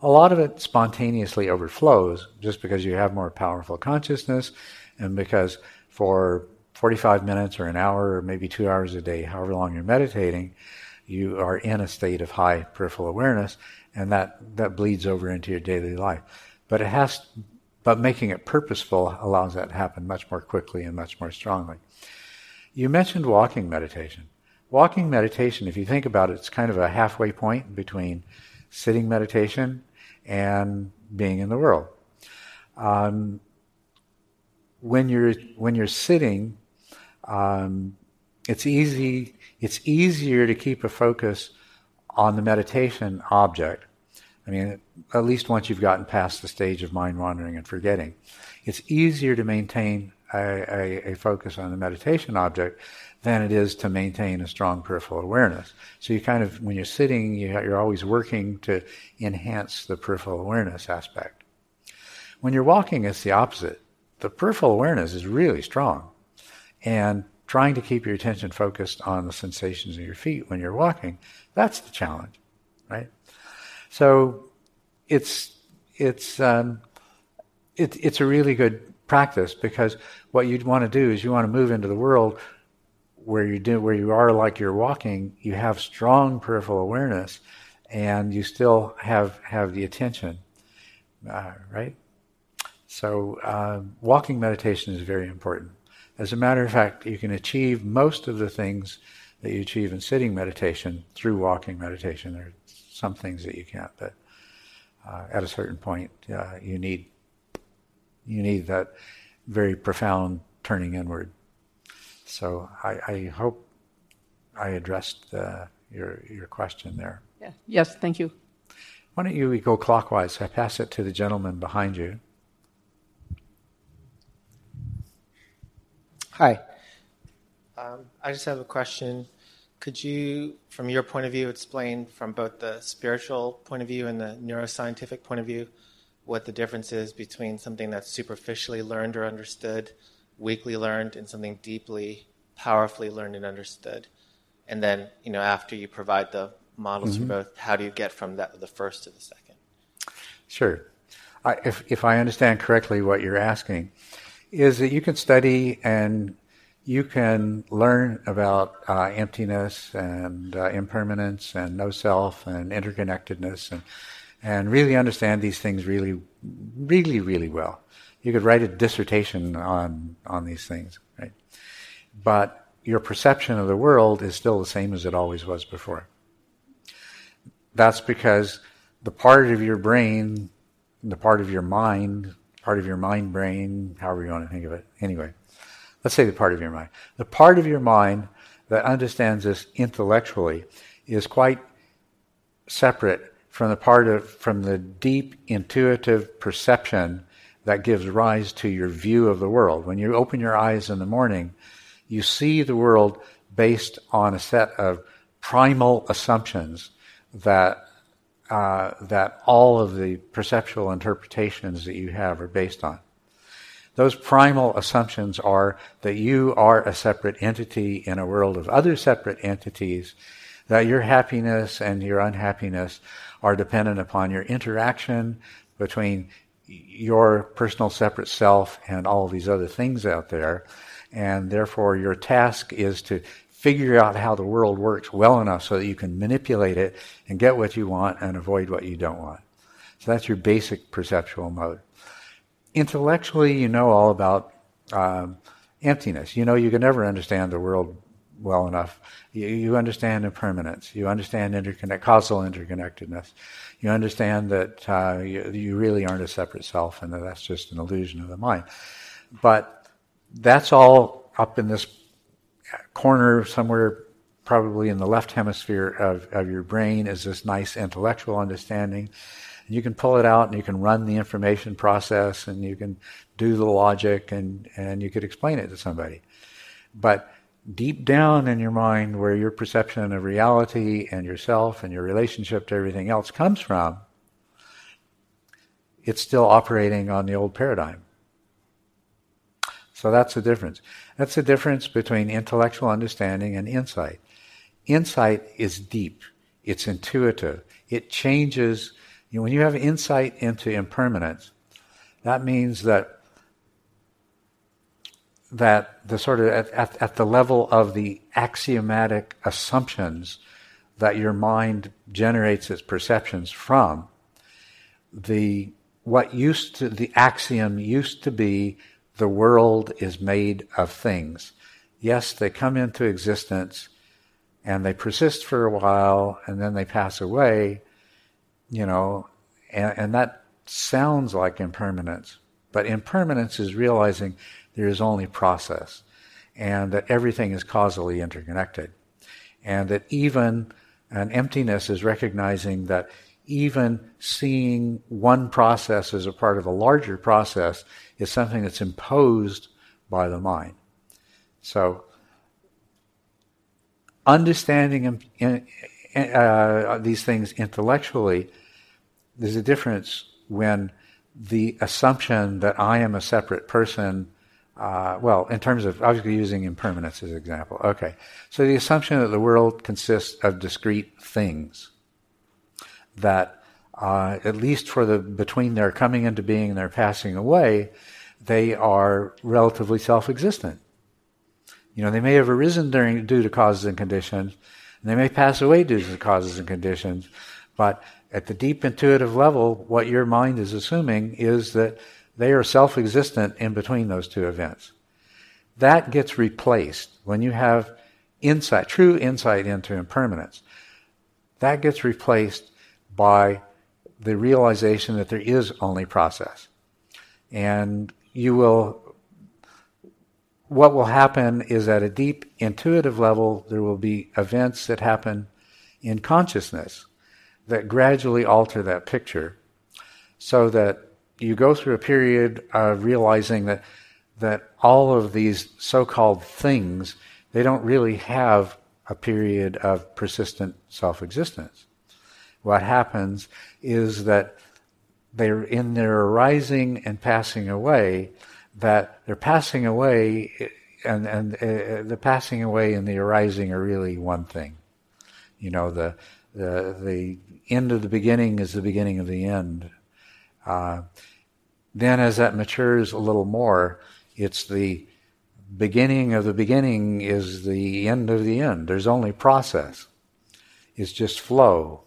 A lot of it spontaneously overflows just because you have more powerful consciousness and because for 45 minutes or an hour or maybe two hours a day, however long you're meditating, you are in a state of high peripheral awareness and that, that bleeds over into your daily life. But it has but making it purposeful allows that to happen much more quickly and much more strongly. You mentioned walking meditation. Walking meditation, if you think about it, it's kind of a halfway point between sitting meditation and being in the world. Um, when you're when you're sitting, um, it's easy. It's easier to keep a focus on the meditation object I mean, at least once you've gotten past the stage of mind wandering and forgetting, it's easier to maintain a, a, a, focus on the meditation object than it is to maintain a strong peripheral awareness. So you kind of, when you're sitting, you, you're always working to enhance the peripheral awareness aspect. When you're walking, it's the opposite. The peripheral awareness is really strong. And trying to keep your attention focused on the sensations of your feet when you're walking, that's the challenge, right? So it's it's um, it, it's a really good practice because what you'd want to do is you want to move into the world where you do where you are like you're walking. You have strong peripheral awareness, and you still have have the attention, uh, right? So uh, walking meditation is very important. As a matter of fact, you can achieve most of the things that you achieve in sitting meditation through walking meditation. There are some things that you can't, but uh, at a certain point, uh, you need you need that very profound turning inward. So I, I hope I addressed uh, your your question there. Yeah. Yes. Thank you. Why don't you go clockwise? I pass it to the gentleman behind you. Hi. Um, I just have a question. Could you, from your point of view, explain from both the spiritual point of view and the neuroscientific point of view what the difference is between something that's superficially learned or understood, weakly learned, and something deeply, powerfully learned and understood? And then, you know, after you provide the models mm-hmm. for both, how do you get from that the first to the second? Sure. I, if if I understand correctly, what you're asking is that you can study and you can learn about uh, emptiness and uh, impermanence and no self and interconnectedness and and really understand these things really, really, really well. You could write a dissertation on on these things, right? But your perception of the world is still the same as it always was before. That's because the part of your brain, the part of your mind, part of your mind brain, however you want to think of it, anyway, let's say the part of your mind. The part of your mind that understands this intellectually is quite separate from the part of from the deep intuitive perception that gives rise to your view of the world. When you open your eyes in the morning, you see the world based on a set of primal assumptions that uh, that all of the perceptual interpretations that you have are based on. Those primal assumptions are that you are a separate entity in a world of other separate entities, that your happiness and your unhappiness are dependent upon your interaction between your personal separate self and all these other things out there. And therefore, your task is to figure out how the world works well enough so that you can manipulate it and get what you want and avoid what you don't want. So that's your basic perceptual mode. Intellectually, you know all about um, emptiness. You know you can never understand the world well enough. You, you understand impermanence. You understand interconnect, causal interconnectedness. You understand that uh, you, you really aren't a separate self and that that's just an illusion of the mind. But that's all up in this corner somewhere probably in the left hemisphere of, of your brain is this nice intellectual understanding. And you can pull it out and you can run the information process and you can do the logic and, and you could explain it to somebody. But deep down in your mind, where your perception of reality and yourself and your relationship to everything else comes from, it's still operating on the old paradigm. So that's the difference. That's the difference between intellectual understanding and insight. Insight is deep. It's intuitive. It changes. You know, when you have insight into impermanence, that means that that the sort of at, at, at the level of the axiomatic assumptions that your mind generates its perceptions from, the what used to the axiom used to be the world is made of things. Yes, they come into existence and they persist for a while and then they pass away, you know, and, and that sounds like impermanence. But impermanence is realizing there is only process and that everything is causally interconnected. And that even an emptiness is recognizing that even seeing one process as a part of a larger process is something that's imposed by the mind. So, understanding uh, these things intellectually, there's a difference when the assumption that I am a separate person, uh, well, in terms of, I was using impermanence as an example. Okay. So the assumption that the world consists of discrete things that uh, at least for the between their coming into being and their passing away, they are relatively self-existent. You know, they may have arisen during due to causes and conditions, and they may pass away due to causes and conditions, but at the deep intuitive level, what your mind is assuming is that they are self-existent in between those two events. That gets replaced when you have insight, true insight into impermanence. That gets replaced by the realization that there is only process. And you will, what will happen is at a deep intuitive level, there will be events that happen in consciousness that gradually alter that picture so that you go through a period of realizing that that all of these so-called things they don't really have a period of persistent self-existence what happens is that they're in their arising and passing away, that they're passing away, and, and uh, the passing away and the arising are really one thing. You know, the, the, the end of the beginning is the beginning of the end. Uh, then as that matures a little more, it's the beginning of the beginning is the end of the end. There's only process. It's just flow.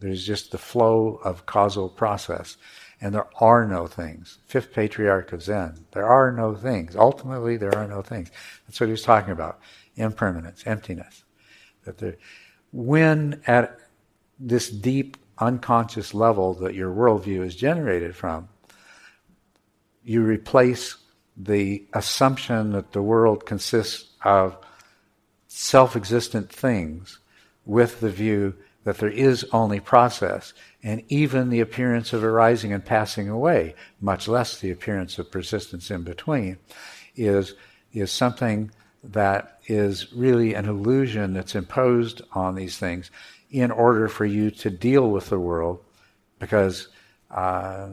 There's just the flow of causal process. And there are no things. Fifth patriarch of Zen. There are no things. Ultimately, there are no things. That's what he was talking about. Impermanence, emptiness. That there, when at this deep unconscious level that your worldview is generated from, you replace the assumption that the world consists of self existent things with the view that there is only process, and even the appearance of arising and passing away, much less the appearance of persistence in between, is, is something that is really an illusion that's imposed on these things in order for you to deal with the world because uh,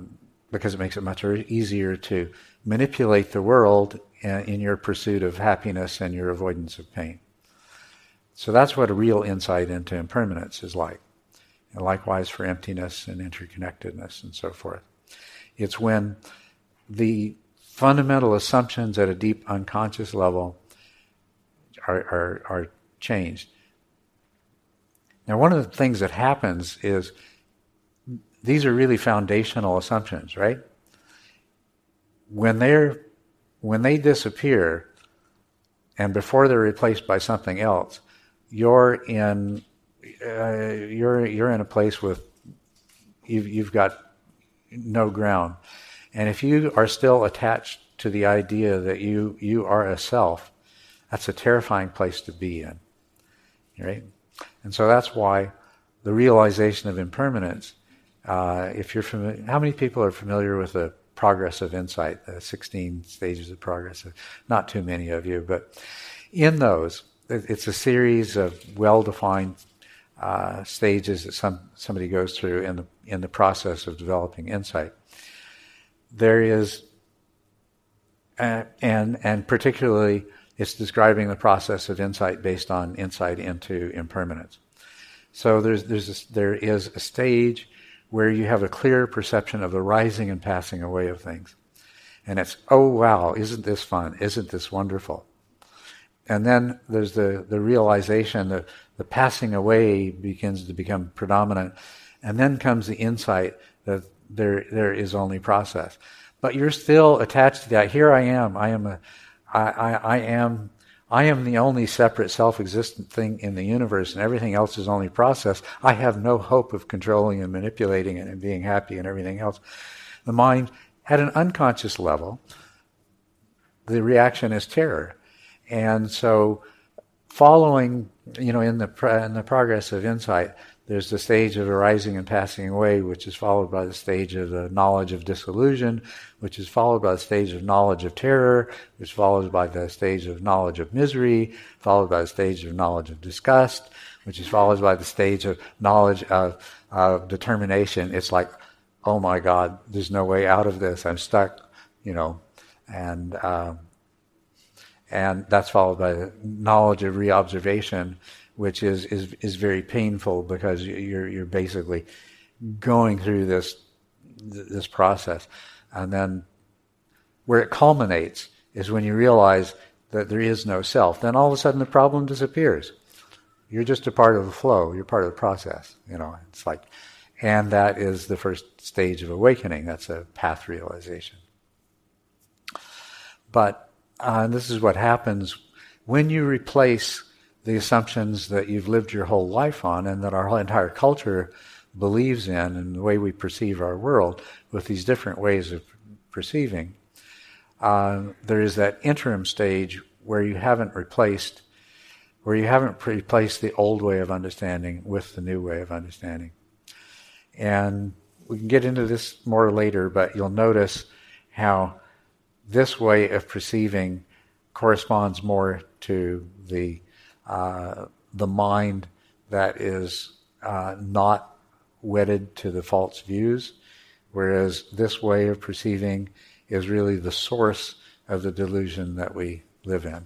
because it makes it much easier to manipulate the world in, in your pursuit of happiness and your avoidance of pain. So that's what a real insight into impermanence is like. And likewise for emptiness and interconnectedness and so forth. It's when the fundamental assumptions at a deep unconscious level are, are, are changed. Now, one of the things that happens is these are really foundational assumptions, right? When they're when they disappear and before they're replaced by something else, you're in uh, you're you're in a place with you've, you've got no ground, and if you are still attached to the idea that you you are a self, that's a terrifying place to be in, right? And so that's why the realization of impermanence uh, if you're familiar, how many people are familiar with the progress of insight, the 16 stages of progress? Not too many of you, but in those, it's a series of well-defined uh, stages that some somebody goes through in the in the process of developing insight. There is, uh, and and particularly, it's describing the process of insight based on insight into impermanence. So there's there's a, there is a stage where you have a clear perception of the rising and passing away of things. And it's, oh wow, isn't this fun? Isn't this wonderful? And then there's the, the realization that the passing away begins to become predominant. And then comes the insight that there, there is only process. But you're still attached to that. Here I am. I am a, I, I, I am I am the only separate self existent thing in the universe, and everything else is only process. I have no hope of controlling and manipulating it and being happy and everything else. The mind, at an unconscious level, the reaction is terror. And so, following, you know, in the, in the progress of insight, there's the stage of arising and passing away, which is followed by the stage of the knowledge of dissolution, which is followed by the stage of knowledge of terror, which is followed by the stage of knowledge of misery, followed by the stage of knowledge of disgust, which is followed by the stage of knowledge of, of determination. It's like, oh my God, there's no way out of this. I'm stuck, you know, and um, and that's followed by knowledge of reobservation, which is, is, is very painful because you're, you're basically going through this, this process. And then where it culminates is when you realize that there is no self. Then all of a sudden the problem disappears. You're just a part of the flow. You're part of the process. You know, it's like, and that is the first stage of awakening. That's a path realization. But uh, this is what happens when you replace the assumptions that you've lived your whole life on and that our entire culture believes in and the way we perceive our world with these different ways of perceiving. Uh, there is that interim stage where you haven't replaced where you haven't replaced the old way of understanding with the new way of understanding. And we can get into this more later, but you'll notice how this way of perceiving corresponds more to the uh, the mind that is uh, not wedded to the false views, whereas this way of perceiving is really the source of the delusion that we live in.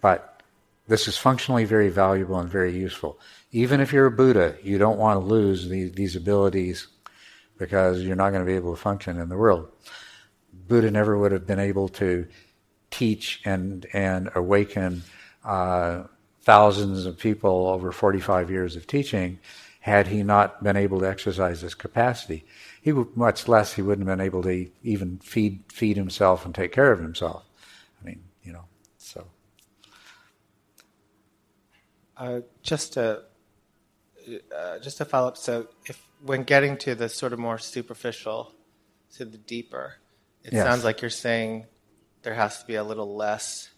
But this is functionally very valuable and very useful. Even if you're a Buddha, you don't want to lose the, these abilities because you're not going to be able to function in the world. Buddha never would have been able to teach and, and awaken uh, thousands of people over 45 years of teaching had he not been able to exercise this capacity. He would, much less he wouldn't have been able to even feed feed himself and take care of himself. I mean, you know, so. Uh, just to uh, just to follow up, so if when getting to the sort of more superficial, to the deeper, it Yes. sounds like you're saying there has to be a little less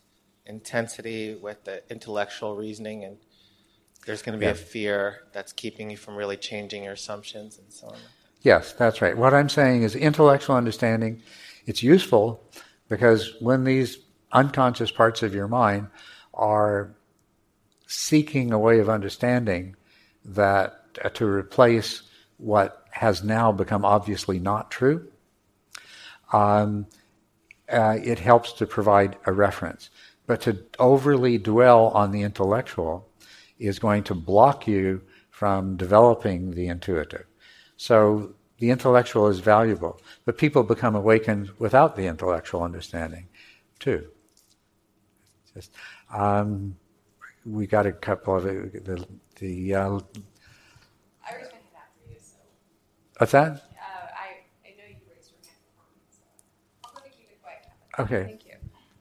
intensity with the intellectual reasoning, and there's going to be Yeah. a fear that's keeping you from really changing your assumptions and so on. Yes, that's right. What I'm saying is intellectual understanding, it's useful because when these unconscious parts of your mind are seeking a way of understanding that uh, to replace what has now become obviously not true, um, uh, it helps to provide a reference. But to overly dwell on the intellectual is going to block you from developing the intuitive. So the intellectual is valuable, but people become awakened without the intellectual understanding, too. Just, um, we got a couple of it, the the. Uh, I already had that for you, so what's that? uh, I, I know you raised your hand before me, so I'm going to keep it quiet. Okay. Thank you.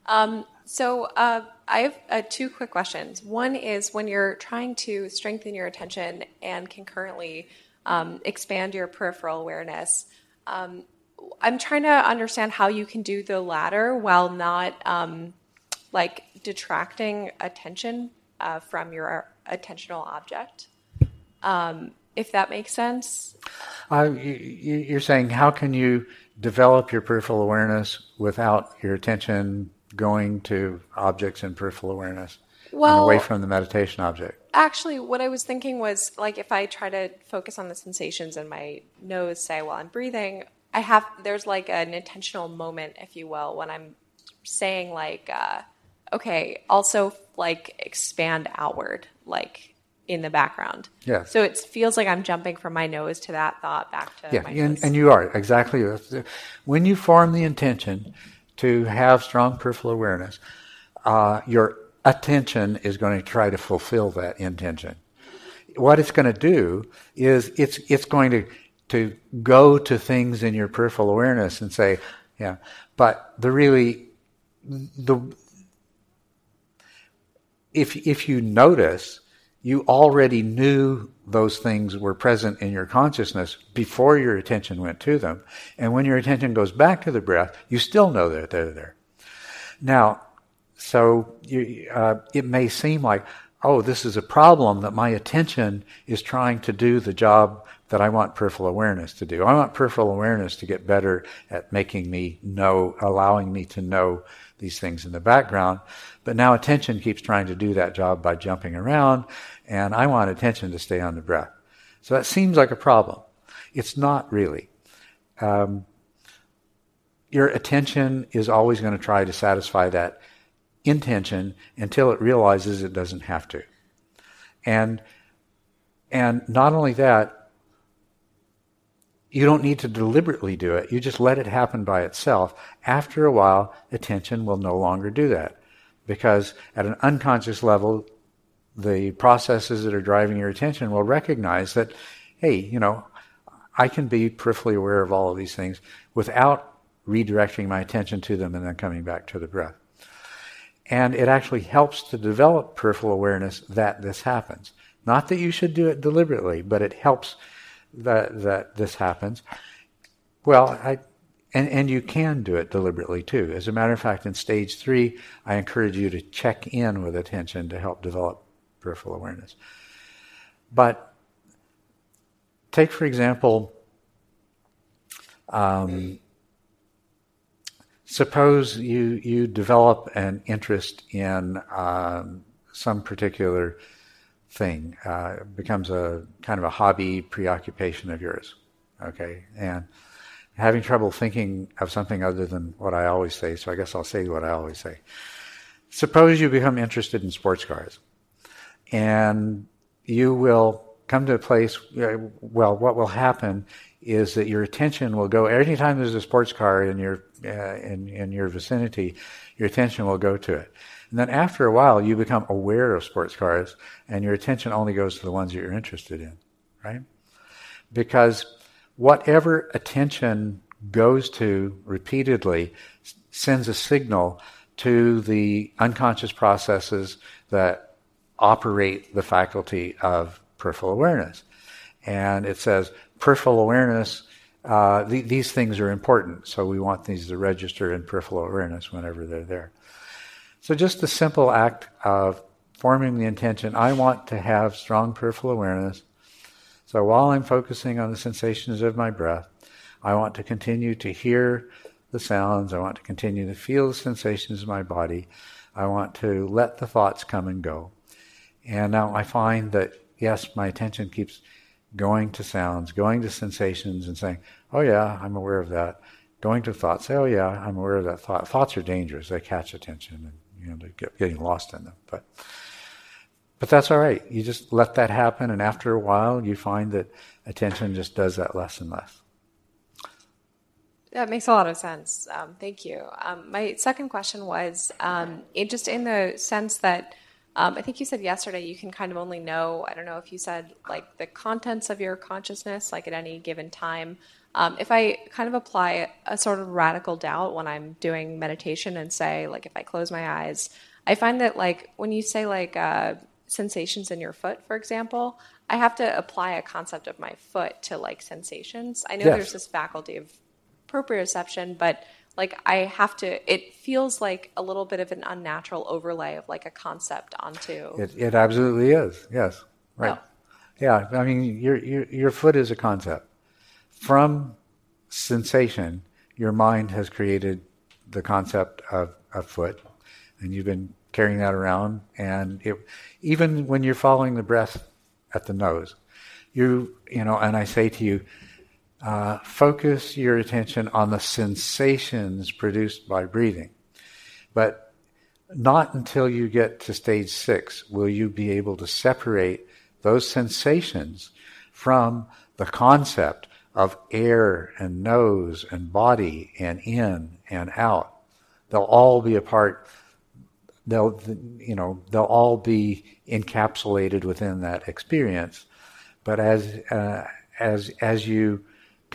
Um, so uh, I have uh, two quick questions. One is when you're trying to strengthen your attention and concurrently um, expand your peripheral awareness. Um, I'm trying to understand how you can do the latter while not um, like detracting attention uh, from your attentional object. Um, if that makes sense. Uh, you, you- you're saying how can you develop your peripheral awareness without your attention going to objects in peripheral awareness and away from the meditation object? Actually, what I was thinking was like if I try to focus on the sensations in my nose, say while I'm breathing, I have there's like an intentional moment, if you will, when I'm saying like, uh, okay, also like expand outward, like in the background. Yeah. So it feels like I'm jumping from my nose to that thought back to Yeah, my and, and you are exactly. When you form the intention to have strong peripheral awareness, uh, your attention is going to try to fulfill that intention. What it's going to do is it's it's going to to go to things in your peripheral awareness and say, yeah, but the really the if if you notice, you already knew those things were present in your consciousness before your attention went to them, and when your attention goes back to the breath, you still know that they're there. Now, so you, uh, it may seem like, oh, this is a problem that my attention is trying to do the job that I want peripheral awareness to do. I want peripheral awareness to get better at making me know, allowing me to know these things in the background. But now attention keeps trying to do that job by jumping around, and I want attention to stay on the breath. So that seems like a problem. It's not really. Um, your attention is always going to try to satisfy that intention until it realizes it doesn't have to. And and not only that, you don't need to deliberately do it. You just let it happen by itself. After a while, attention will no longer do that. Because at an unconscious level, the processes that are driving your attention will recognize that, hey, you know, I can be peripherally aware of all of these things without redirecting my attention to them and then coming back to the breath. And it actually helps to develop peripheral awareness that this happens. Not that you should do it deliberately, but it helps that, that this happens. Well, I, and, and you can do it deliberately too. As a matter of fact, in stage three, I encourage you to check in with attention to help develop peripheral awareness. But take, for example, um, suppose you, you develop an interest in um, some particular thing, uh, becomes a kind of a hobby preoccupation of yours, okay? And having trouble thinking of something other than what I always say, so I guess I'll say what I always say. Suppose you become interested in sports cars, and you will come to a place, uh, well, what will happen is that your attention will go, anytime there's a sports car in your, uh, in, in your vicinity, your attention will go to it. And then after a while, you become aware of sports cars, and your attention only goes to the ones that you're interested in, right? Because whatever attention goes to repeatedly sends a signal to the unconscious processes that operate the faculty of peripheral awareness. And it says peripheral awareness uh, the, these things are important, so we want these to register in peripheral awareness whenever they're there. So just the simple act of forming the intention, I want to have strong peripheral awareness. So while I'm focusing on the sensations of my breath, I want to continue to hear the sounds. I want to continue to feel the sensations of my body. I want to let the thoughts come and go. And now I find that, yes, my attention keeps going to sounds, going to sensations, and saying, oh, yeah, I'm aware of that. Going to thoughts, say, oh, yeah, I'm aware of that thought. Thoughts are dangerous. They catch attention and, you know, they get getting lost in them. But, but that's all right. You just let that happen, and after a while, you find that attention just does that less and less. That makes a lot of sense. Um, thank you. Um, my second question was um, just in the sense that um, I think you said yesterday you can kind of only know, I don't know if you said like the contents of your consciousness, like at any given time. Um, if I kind of apply a sort of radical doubt when I'm doing meditation and say, like, if I close my eyes, I find that, like, when you say, like, uh, sensations in your foot, for example, I have to apply a concept of my foot to, like, sensations. I know Yes. there's this faculty of proprioception, but like I have to, it feels like a little bit of an unnatural overlay of like a concept onto. It, it absolutely is. Yes. Right. Oh. Yeah. I mean, your, your, your foot is a concept. From sensation, your mind has created the concept of a foot, and you've been carrying that around. And it, even when you're following the breath at the nose, you, you know, and I say to you, uh, focus your attention on the sensations produced by breathing. But not until you get to stage six will you be able to separate those sensations from the concept of air and nose and body and in and out. They'll all be a part. They'll, you know, they'll all be encapsulated within that experience. But as uh, as as you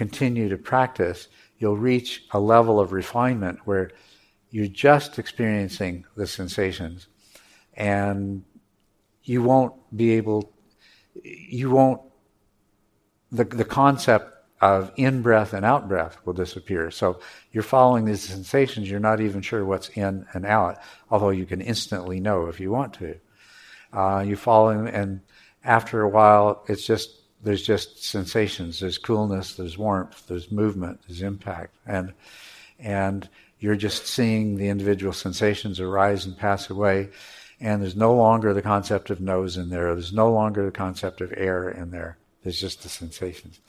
continue to practice, you'll reach a level of refinement where you're just experiencing the sensations. And you won't be able you won't the, the concept of in breath and out breath will disappear. So you're following these sensations you're not even sure what's in and out although you can instantly know if you want to. Uh, you follow and after a while it's just there's just sensations. There's coolness there's warmth there's movement there's impact. And and you're just seeing the individual sensations arise and pass away. And there's no longer the concept of nose in there. There's no longer the concept of air in there. There's just the sensations.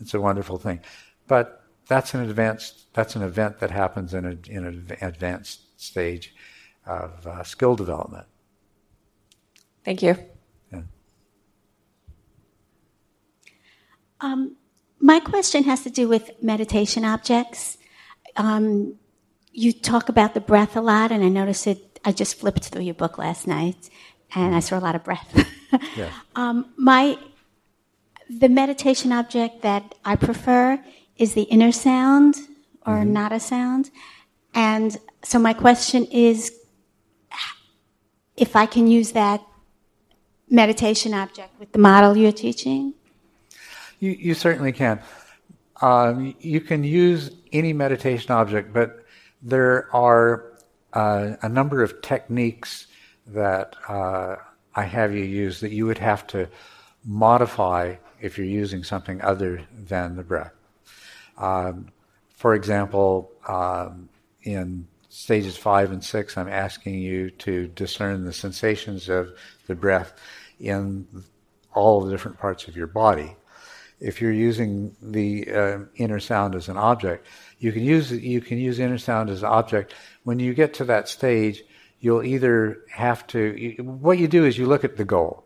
It's a wonderful thing. But that's an advanced that's an event that happens in, a, in an advanced stage of uh, skill development. Thank you. Um, my question has to do with meditation objects. Um, you talk about the breath a lot, and I noticed it. I just flipped through your book last night, and I saw a lot of breath. Yes. um, my the meditation object that I prefer is the inner sound or not a sound, and so my question is, if I can use that meditation object with the model you're teaching. You, you certainly can. Um, you can use any meditation object, but there are uh, a number of techniques that uh, I have you use that you would have to modify if you're using something other than the breath. Um, for example, um, in stages five and six, I'm asking you to discern the sensations of the breath in all the different parts of your body. If you're using the uh, inner sound as an object, you can use you can use inner sound as an object. When you get to that stage, you'll either have to. You, what you do is you look at the goal,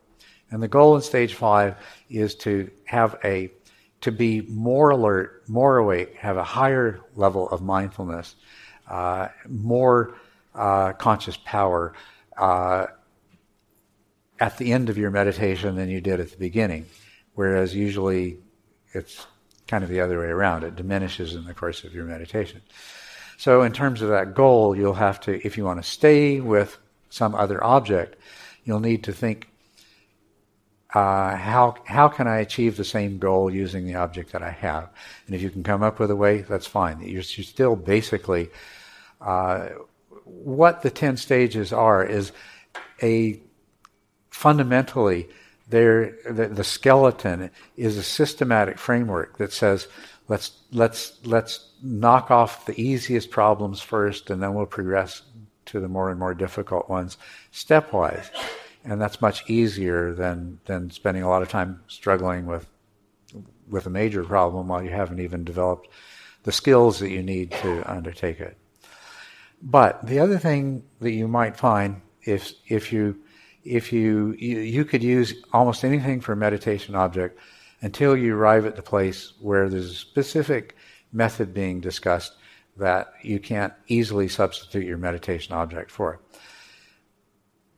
and the goal in stage five is to have a to be more alert, more awake, have a higher level of mindfulness, uh, more uh, conscious power uh, at the end of your meditation than you did at the beginning. Whereas usually it's kind of the other way around. It diminishes in the course of your meditation. So, in terms of that goal, you'll have to, if you want to stay with some other object, you'll need to think uh, how how can I achieve the same goal using the object that I have? And if you can come up with a way, that's fine. You're, you're still basically uh, what the ten stages are is a fundamentally the, the skeleton is a systematic framework that says let's let's let's knock off the easiest problems first and then we'll progress to the more and more difficult ones stepwise. And that's much easier than than spending a lot of time struggling with with a major problem while you haven't even developed the skills that you need to undertake it. But the other thing that you might find if if you if you, you, you could use almost anything for a meditation object until you arrive at the place where there's a specific method being discussed that you can't easily substitute your meditation object for.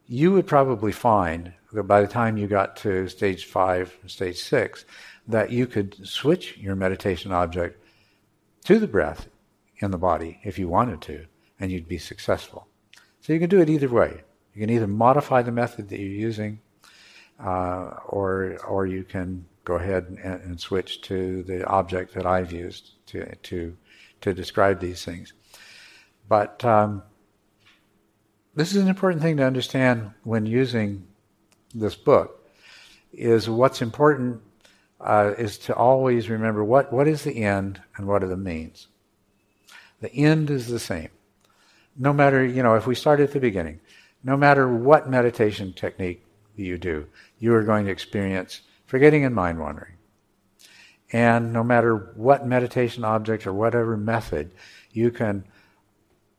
You would probably find that by the time you got to stage five, stage six, that you could switch your meditation object to the breath in the body if you wanted to, and you'd be successful. So you can do it either way. You can either modify the method that you're using, uh, or or you can go ahead and, and, switch to the object that I've used to to to describe these things. But um, this is an important thing to understand when using this book. Is what's important uh, is to always remember what what is the end and what are the means. The end is the same. No matter you know if we start at the beginning, no matter what meditation technique you do, you are going to experience forgetting and mind wandering. And no matter what meditation object or whatever method, you can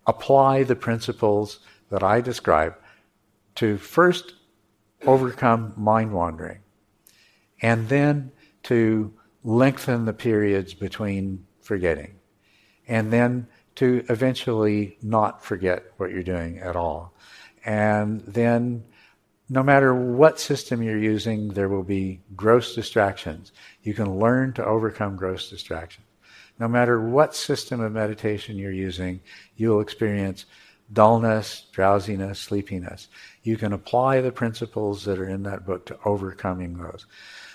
apply the principles that I describe to first overcome mind wandering and then to lengthen the periods between forgetting and then to eventually not forget what you're doing at all. And then, no matter what system you're using, there will be gross distractions. You can learn to overcome gross distractions. No matter what system of meditation you're using, you'll experience dullness, drowsiness, sleepiness. You can apply the principles that are in that book to overcoming those.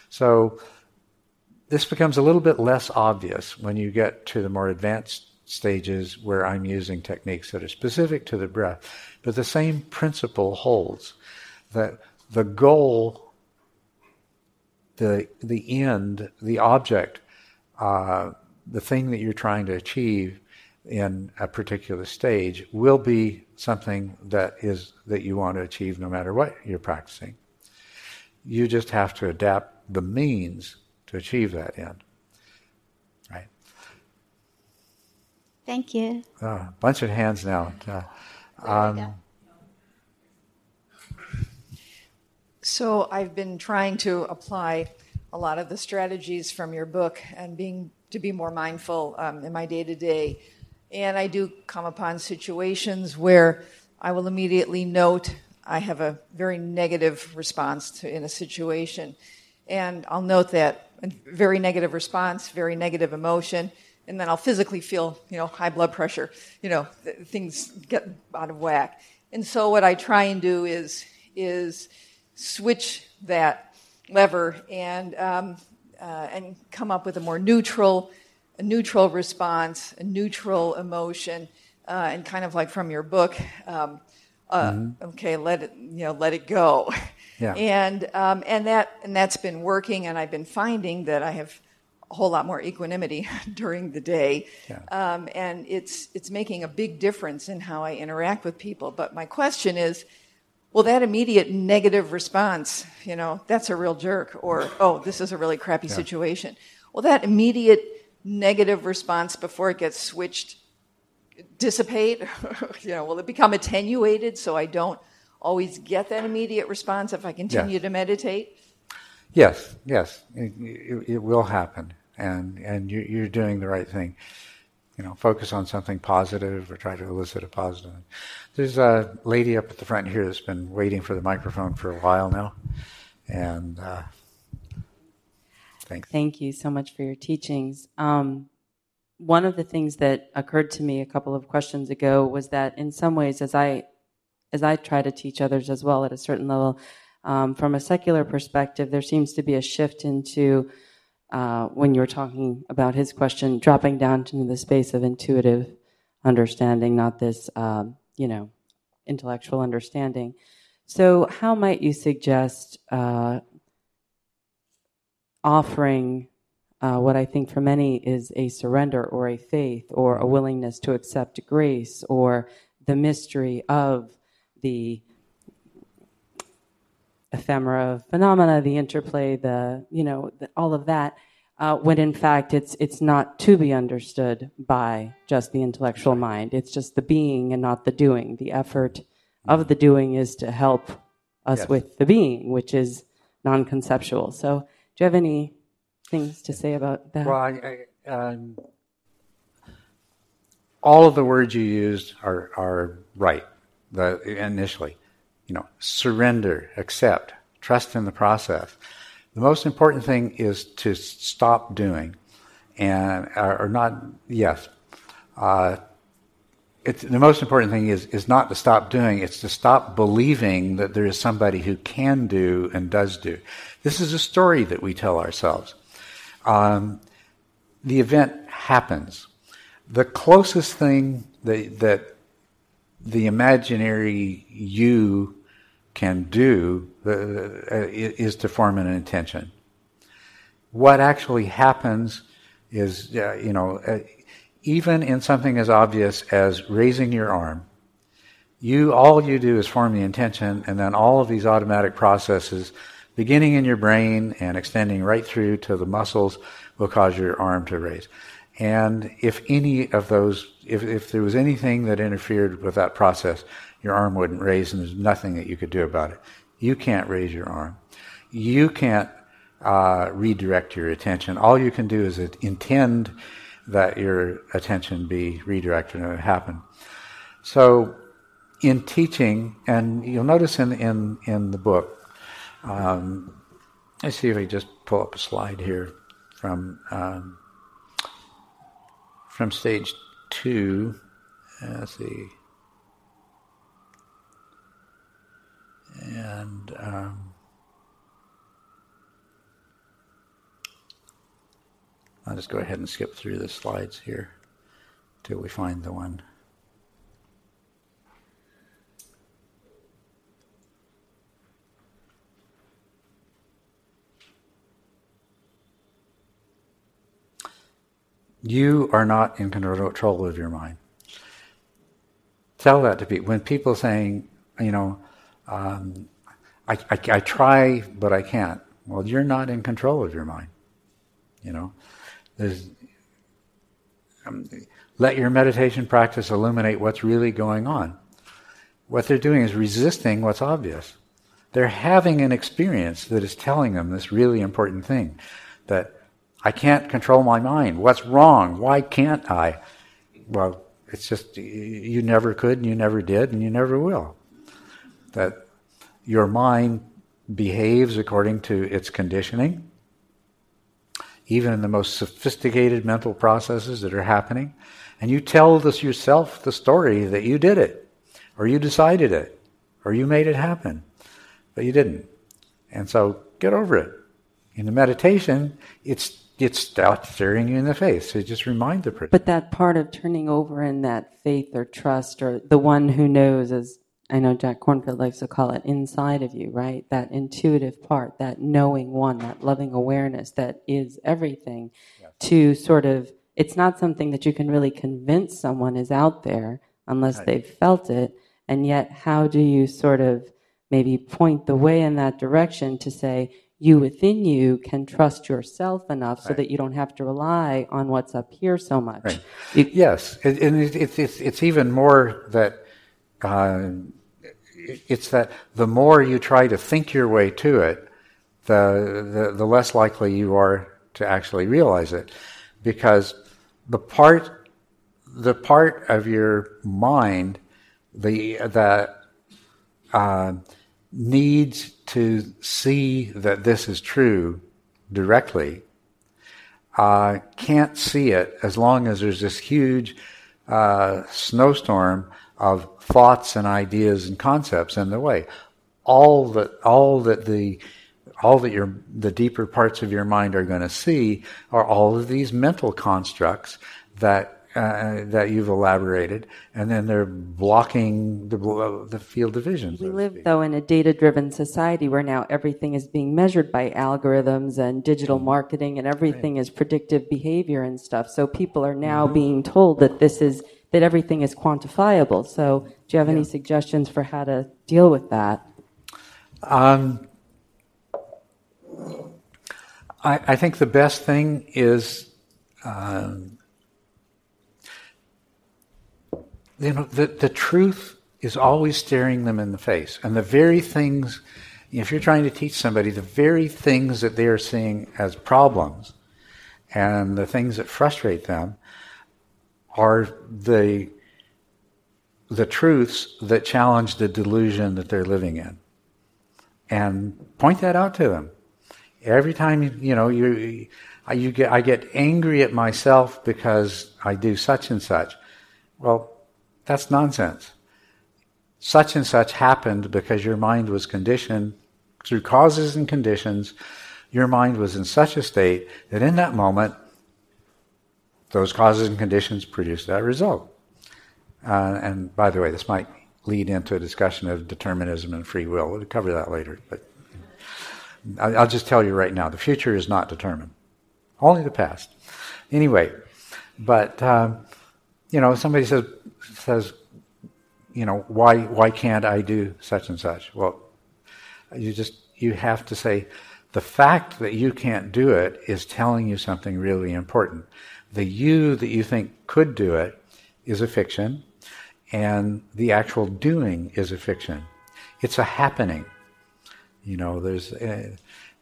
So, this becomes a little bit less obvious when you get to the more advanced stages where I'm using techniques that are specific to the breath. But the same principle holds that the goal, the, the end, the object, uh, the thing that you're trying to achieve in a particular stage will be something that is that you want to achieve no matter what you're practicing. You just have to adapt the means to achieve that end. Right? Thank you. A uh, bunch of hands now. Uh, um, so I've been trying to apply a lot of the strategies from your book and being to be more mindful um, in my day to day. And I do come upon situations where I will immediately note I have a very negative response to in a situation, and I'll note that very negative response, very negative emotion and then I'll physically feel, you know, high blood pressure, you know, th- things get out of whack. And so what I try and do is is switch that lever and um, uh, and come up with a more neutral, a neutral response, a neutral emotion, uh, and kind of like from your book. Um, uh, mm-hmm. Okay, let it you know let it go, yeah. and um, and that and that's been working, and I've been finding that I have a whole lot more equanimity during the day, yeah. um, and it's it's making a big difference in how I interact with people. But my question is, well, that immediate negative response, you know, that's a real jerk, or oh, this is a really crappy yeah. situation. Well, that immediate negative response before it gets switched dissipate? you know, will it become attenuated so I don't always get that immediate response if I continue to meditate? Yes, yes, it, it, it will happen, and and you, you're doing the right thing. You know, focus on something positive or try to elicit a positive. There's a lady up at the front here that's been waiting for the microphone for a while now, and uh, thanks. Thank you so much for your teachings. Um, one of the things that occurred to me a couple of questions ago was that in some ways, as I as I try to teach others as well at a certain level, Um, from a secular perspective, there seems to be a shift into uh, when you were talking about his question, dropping down into the space of intuitive understanding, not this, um, you know, intellectual understanding. So, how might you suggest uh, offering uh, what I think for many is a surrender or a faith or a willingness to accept grace or the mystery of the ephemera of phenomena, the interplay, the you know the, all of that, uh, when in fact it's it's not to be understood by just the intellectual mind. It's just the being and not the doing. The effort of the doing is to help us yes. with the being, which is non-conceptual. So, do you have any things to say about that? Well, I, I, um, all of the words you used are are right. The, initially, you know, surrender, accept, trust in the process. The most important thing is to stop doing, and or not. Yes, uh, it's, the most important thing is is not to stop doing. It's to stop believing that there is somebody who can do and does do. This is a story that we tell ourselves um, the event happens. The closest thing that, that the imaginary you can do uh, uh, is to form an intention. What actually happens is, uh, you know, uh, even in something as obvious as raising your arm, you all you do is form the intention, and then all of these automatic processes beginning in your brain and extending right through to the muscles will cause your arm to raise. And if any of those, if, if there was anything that interfered with that process, your arm wouldn't raise and there's nothing that you could do about it. You can't raise your arm. You can't uh, redirect your attention. All you can do is intend that your attention be redirected and it happen. So, in teaching, and you'll notice in, in, in the book, um, let's see if we just pull up a slide here from um, from stage two. Let's see, and um, I'll just go ahead and skip through the slides here till we find the one. You are not in control of your mind. Tell that to people. When people saying, you know, um, I, I, I, try, but I can't. Well, you're not in control of your mind. You know, there's, um, let your meditation practice illuminate what's really going on. What they're doing is resisting what's obvious. They're having an experience that is telling them this really important thing that I can't control my mind. What's wrong? Why can't I? Well, it's just you never could and you never did and you never will. That your mind behaves according to its conditioning, even in the most sophisticated mental processes that are happening. And you tell this yourself the story that you did it, or you decided it, or you made it happen, but you didn't. And so get over it. In the meditation, it's it's not staring you in the face. So just remind the person. But that part of turning over in that faith or trust or the one who knows, as I know Jack Kornfield likes to call it, inside of you, right? That intuitive part, that knowing one, that loving awareness that is everything yeah. to sort of, it's not something that you can really convince someone is out there unless right. they've felt it. And yet, how do you sort of maybe point the way in that direction to say, you within you can trust yourself enough so right. that you don't have to rely on what's up here so much. Right. You, yes, and it, it, it's, it's even more that uh, it's that the more you try to think your way to it, the, the, the less likely you are to actually realize it, because the part the part of your mind the that uh, needs to see that this is true directly uh, can't see it as long as there's this huge uh, snowstorm of thoughts and ideas and concepts in the way. all that all that the all that your the deeper parts of your mind are going to see are all of these mental constructs that uh, that you've elaborated, and then they're blocking the the field of vision. We live though in a data-driven society where now everything is being measured by algorithms and digital Mm-hmm. marketing, and everything is predictive behavior and stuff. So people are now being told that this is that everything is quantifiable. So do you have any suggestions for how to deal with that? Um, I, I think the best thing is, um, you know, the, the truth is always staring them in the face. And the very things, if you're trying to teach somebody, the very things that they are seeing as problems and the things that frustrate them are the, the truths that challenge the delusion that they're living in and point that out to them. Every time you, know you, you get, I get angry at myself because I do such and such. Well, that's nonsense. Such and such happened because your mind was conditioned through causes and conditions. Your mind was in such a state that in that moment, those causes and conditions produced that result. Uh, and by the way, this might lead into a discussion of determinism and free will. We'll cover that later. But I'll just tell you right now the future is not determined, only the past. Anyway, but, um, you know, somebody says, says, you know, why, why can't I do such and such? Well, you just, you have to say, the fact that you can't do it is telling you something really important. The you that you think could do it is a fiction, and the actual doing is a fiction. It's a happening. You know, there's uh,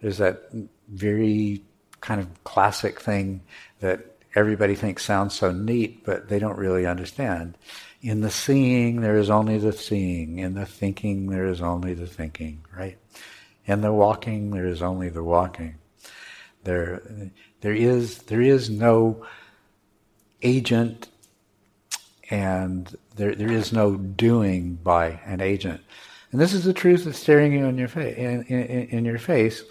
there's that very kind of classic thing that everybody thinks sounds so neat, but they don't really understand. In the seeing, there is only the seeing. In the thinking, there is only the thinking. Right? In the walking, there is only the walking. There, there is there is no agent and there, there is no doing by an agent. And this is the truth that's staring you in your, fa- in, in, in your face.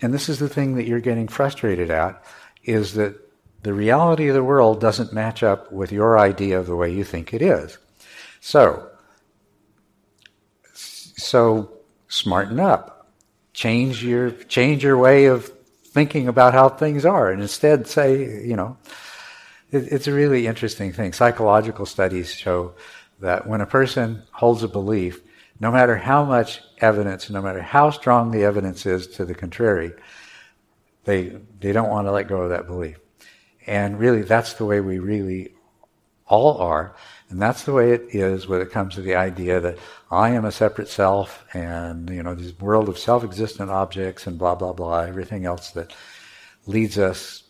And this is the thing that you're getting frustrated at, is that the reality of the world doesn't match up with your idea of the way you think it is. So, so smarten up. Change your, change your way of thinking about how things are and instead say, you know, it, it's a really interesting thing. Psychological studies show that when a person holds a belief, no matter how much evidence, no matter how strong the evidence is to the contrary, they, they don't want to let go of that belief. And really, that's the way we really all are. And that's the way it is when it comes to the idea that I am a separate self and, you know, this world of self-existent objects and blah, blah, blah, everything else that leads us.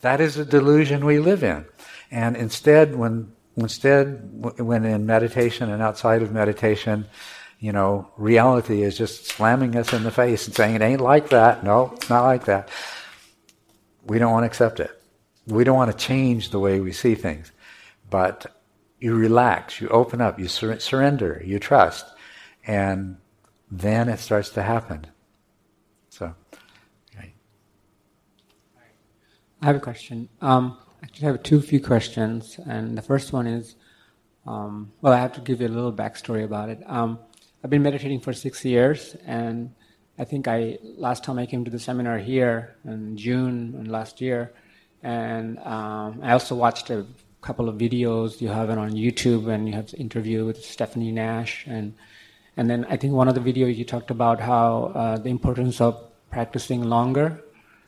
That is a delusion we live in. And instead, when, instead, when in meditation and outside of meditation, you know, reality is just slamming us in the face and saying, it ain't like that. No, it's not like that. We don't want to accept it. We don't want to change the way we see things. But you relax, you open up, you sur- surrender, you trust, and then it starts to happen. So, right. I have a question. Um, actually, I have two few questions, and the first one is, um, well, I have to give you a little backstory about it. Um, I've been meditating for six years, and I think I last time I came to the seminar here in June and last year, and um, I also watched a couple of videos you have it on YouTube, and you have interview with Stephanie Nash, and and then I think one of the videos you talked about how uh, the importance of practicing longer,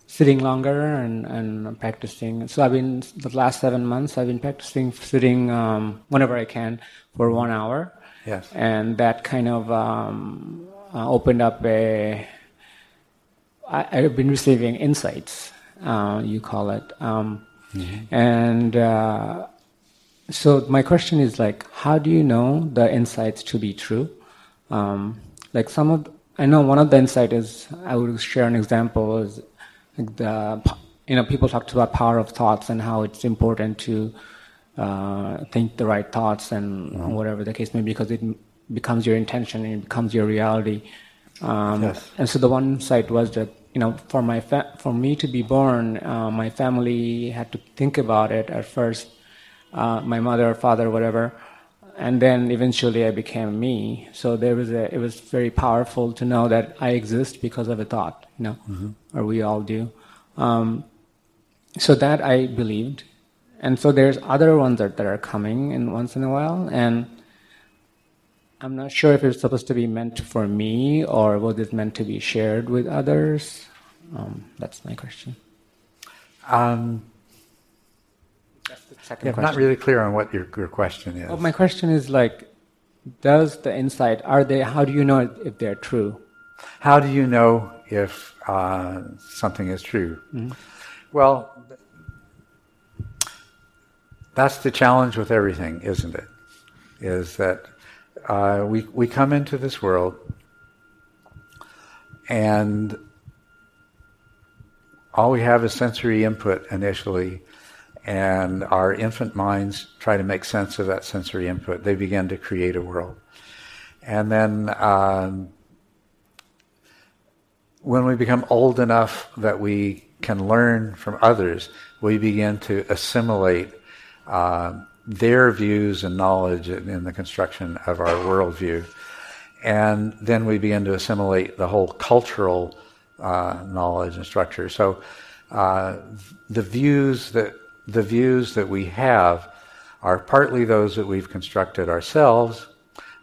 sitting longer, and and practicing. So I've been the last seven months I've been practicing sitting um, whenever I can for one hour. Yes. And that kind of um, uh, opened up a. I, I've been receiving insights, uh, you call it, um, and uh, so my question is like, how do you know the insights to be true? Um, like some of, I know one of the insights is I would share an example is like the you know people talked about power of thoughts and how it's important to uh, think the right thoughts and whatever the case may be because it becomes your intention and it becomes your reality. Um, Yes. And so the one side was that you know for my fa- for me to be born, uh, my family had to think about it at first. Uh, my mother, father, whatever, and then eventually I became me. So there was a it was very powerful to know that I exist because of a thought, you know, or we all do. Um, so that I believed, and so there's other ones that, that are coming in once in a while, and I'm not sure if it's supposed to be meant for me or was it meant to be shared with others. Um, that's my question. Um, That's the second yeah, I'm not really clear on what your, your question is. Well, my question is like, does the insight are they? How do you know if they're true? How do you know if uh, something is true? Well, that's the challenge with everything, isn't it? Is that uh, we we come into this world and all we have is sensory input initially, and our infant minds try to make sense of that sensory input. They begin to create a world, and then. Um, when we become old enough that we can learn from others, we begin to assimilate uh, their views and knowledge in, the construction of our worldview. And then we begin to assimilate the whole cultural uh, knowledge and structure. So uh, the views that the views that we have are partly those that we've constructed ourselves.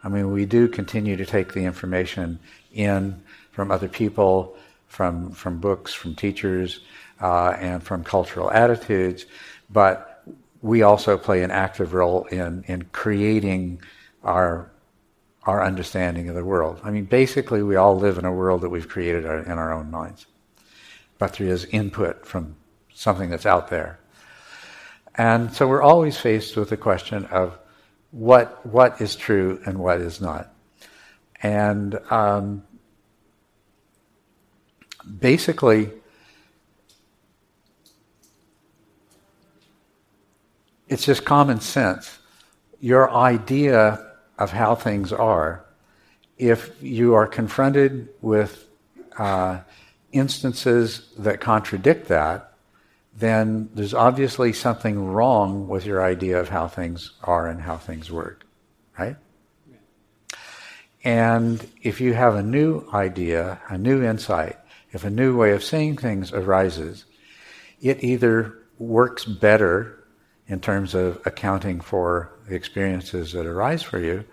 I mean, we do continue to take the information in from other people, from from books, from teachers, uh, and from cultural attitudes, but we also play an active role in in creating our our understanding of the world. I mean, basically, we all live in a world that we've created our, in our own minds, but there is input from something that's out there, and so we're always faced with the question of what what is true and what is not, and um, basically, it's just common sense. Your idea of how things are, if you are confronted with uh, instances that contradict that, then there's obviously something wrong with your idea of how things are and how things work, right? And if you have a new idea, a new insight, if a new way of seeing things arises, it either works better in terms of accounting for the experiences that arise for you,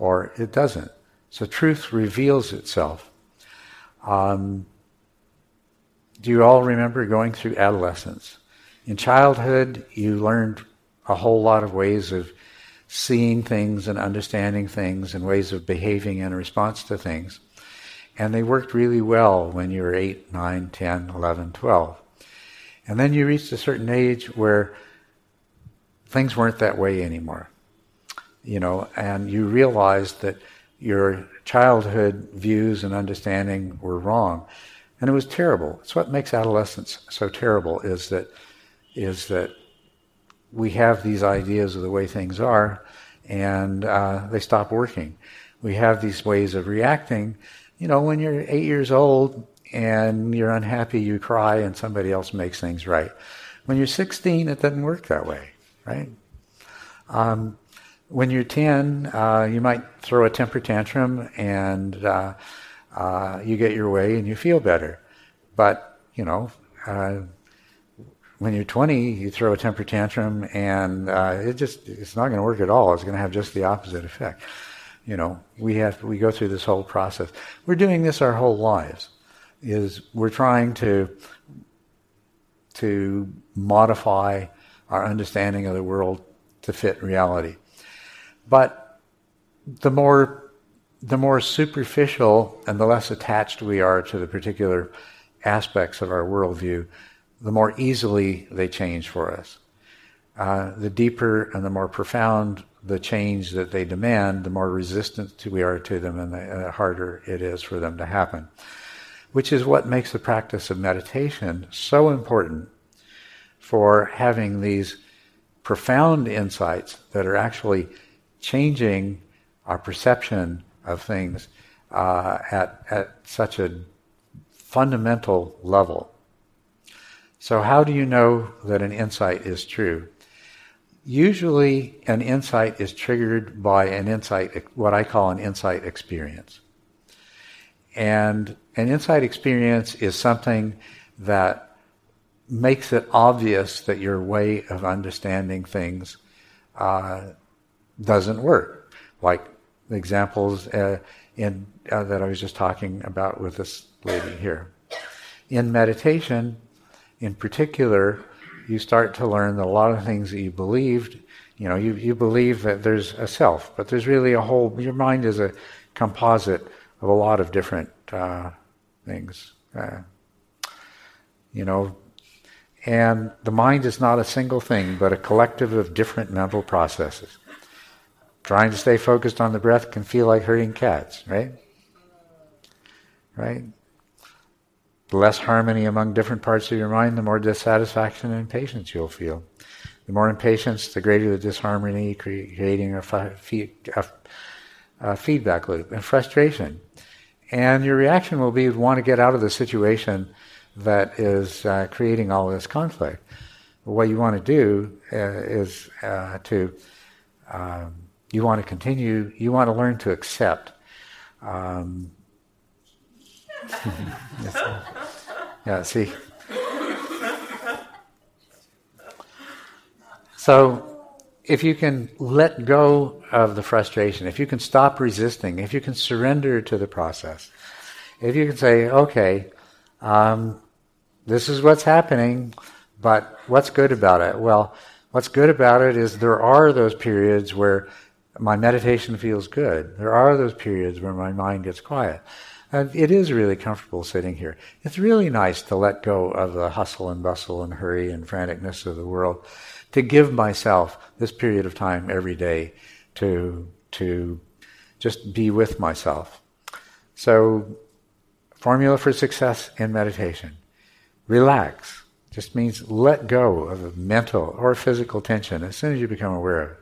or it doesn't. So truth reveals itself. Um, do you all remember going through adolescence? In childhood, you learned a whole lot of ways of seeing things and understanding things and ways of behaving in response to things. And they worked really well when you were 8, 9, 10, 11, 12. And then you reached a certain age where things weren't that way anymore. You know, and you realized that your childhood views and understanding were wrong. And it was terrible. It's what makes adolescence so terrible is that is that we have these ideas of the way things are, and uh, they stop working. We have these ways of reacting. You know, when you're eight years old and you're unhappy, you cry, and somebody else makes things right. When you're 16, it doesn't work that way, right? Um, when you're 10, uh, you might throw a temper tantrum and uh, uh, you get your way and you feel better. But, you know, uh, when you're 20, you throw a temper tantrum and uh, it just, it's not going to work at all. It's going to have just the opposite effect. You know, we have, we go through this whole process. We're doing this our whole lives, is we're trying to, to modify our understanding of the world to fit reality. But the more the more superficial and the less attached we are to the particular aspects of our worldview, the more easily they change for us. Uh, the deeper and the more profound the change that they demand, the more resistant we are to them, and the harder it is for them to happen. Which is what makes the practice of meditation so important for having these profound insights that are actually changing our perception of things uh, at, at such a fundamental level. So, how do you know that an insight is true? Usually, an insight is triggered by an insight, what I call an insight experience. And an insight experience is something that makes it obvious that your way of understanding things uh, doesn't work. Like the examples uh, in, uh, that I was just talking about with this lady here. In meditation, in particular, you start to learn that a lot of things that you believed, you know, you, you believe that there's a self, but there's really a whole, your mind is a composite of a lot of different uh, things. Uh, you know, and the mind is not a single thing, but a collective of different mental processes. Trying to stay focused on the breath can feel like herding cats, right? Right? The less harmony among different parts of your mind, the more dissatisfaction and impatience you'll feel. The more impatience, the greater the disharmony, creating a, a, a feedback loop and frustration. And your reaction will be want to get out of the situation that is uh, creating all this conflict. What you want to do uh, is uh, to um, you want to continue. You want to learn to accept. Um, yeah. See. So, if you can let go of the frustration, if you can stop resisting, if you can surrender to the process, if you can say, okay, um, this is what's happening, but what's good about it? Well, what's good about it is there are those periods where my meditation feels good. There are those periods where my mind gets quiet. And it is really comfortable sitting here. It's really nice to let go of the hustle and bustle and hurry and franticness of the world, to give myself this period of time every day to, to just be with myself. So, formula for success in meditation. Relax. Just means let go of mental or physical tension as soon as you become aware of it.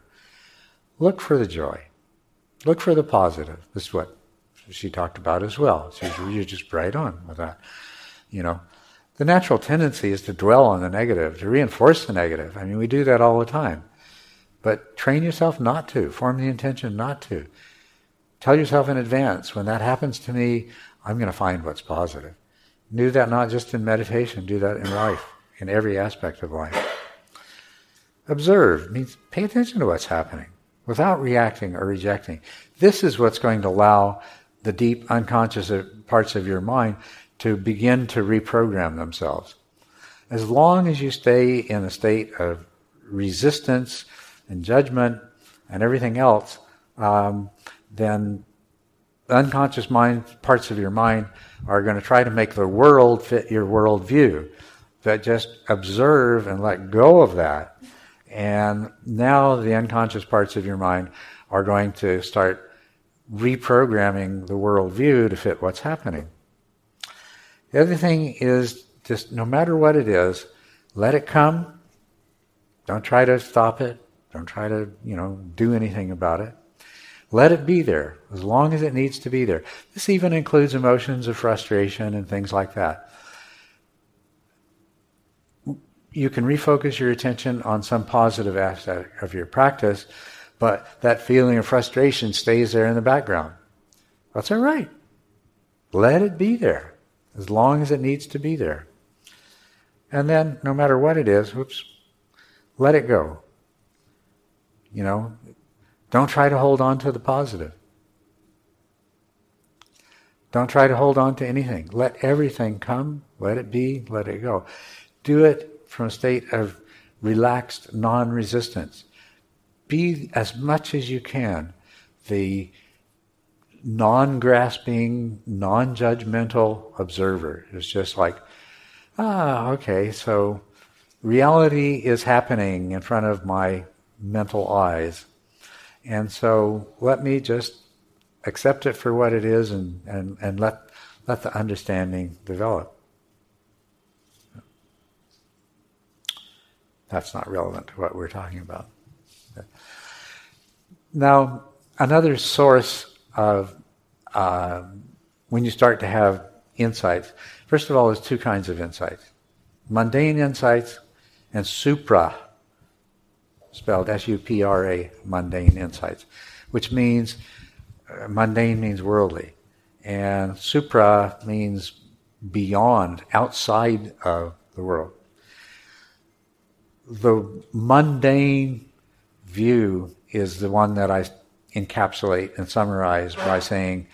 Look for the joy. Look for the positive. This is what she talked about as well. She's, you're just right on with that. You know, the natural tendency is to dwell on the negative, to reinforce the negative. I mean, we do that all the time. But train yourself not to. Form the intention not to. Tell yourself in advance, when that happens to me, I'm going to find what's positive. Do that not just in meditation, do that in life, in every aspect of life. Observe means pay attention to what's happening without reacting or rejecting. This is what's going to allow the deep unconscious parts of your mind to begin to reprogram themselves. As long as you stay in a state of resistance and judgment and everything else, um, then unconscious mind parts of your mind are going to try to make the world fit your worldview. But just observe and let go of that. And now the unconscious parts of your mind are going to start reprogramming the worldview to fit what's happening. The other thing is just no matter what it is, let it come. Don't try to stop it. Don't try to, you know, do anything about it. Let it be there as long as it needs to be there. This even includes emotions of frustration and things like that. You can refocus your attention on some positive aspect of your practice, but that feeling of frustration stays there in the background. That's all right. Let it be there as long as it needs to be there. And then, no matter what it is, whoops, let it go. You know, don't try to hold on to the positive. Don't try to hold on to anything. Let everything come, let it be, let it go. Do it from a state of relaxed non resistance. Be as much as you can the non grasping, non judgmental observer. It's just like, ah, okay, so reality is happening in front of my mental eyes. And so let me just accept it for what it is and, and, and let, let the understanding develop. That's not relevant to what we're talking about. Now, another source of uh, when you start to have insights. First of all, there's two kinds of insights: mundane insights and supra, spelled S-U-P-R-A, mundane insights, which means uh, mundane means worldly, and supra means beyond, outside of the world. The mundane view is the one that I encapsulate and summarize by saying,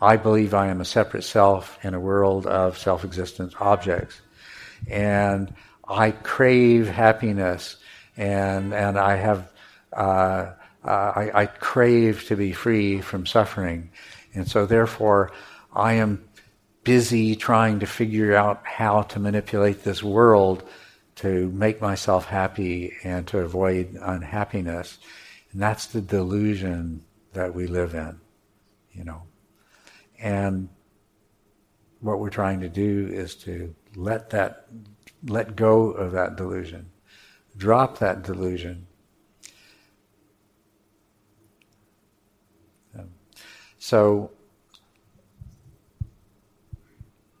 I believe I am a separate self in a world of self existent objects. And I crave happiness and, and I have, uh, uh, I, I crave to be free from suffering. And so therefore, I am busy trying to figure out how to manipulate this world to make myself happy and to avoid unhappiness. And that's the delusion that we live in, you know. And what we're trying to do is to let that, let go of that delusion, drop that delusion. So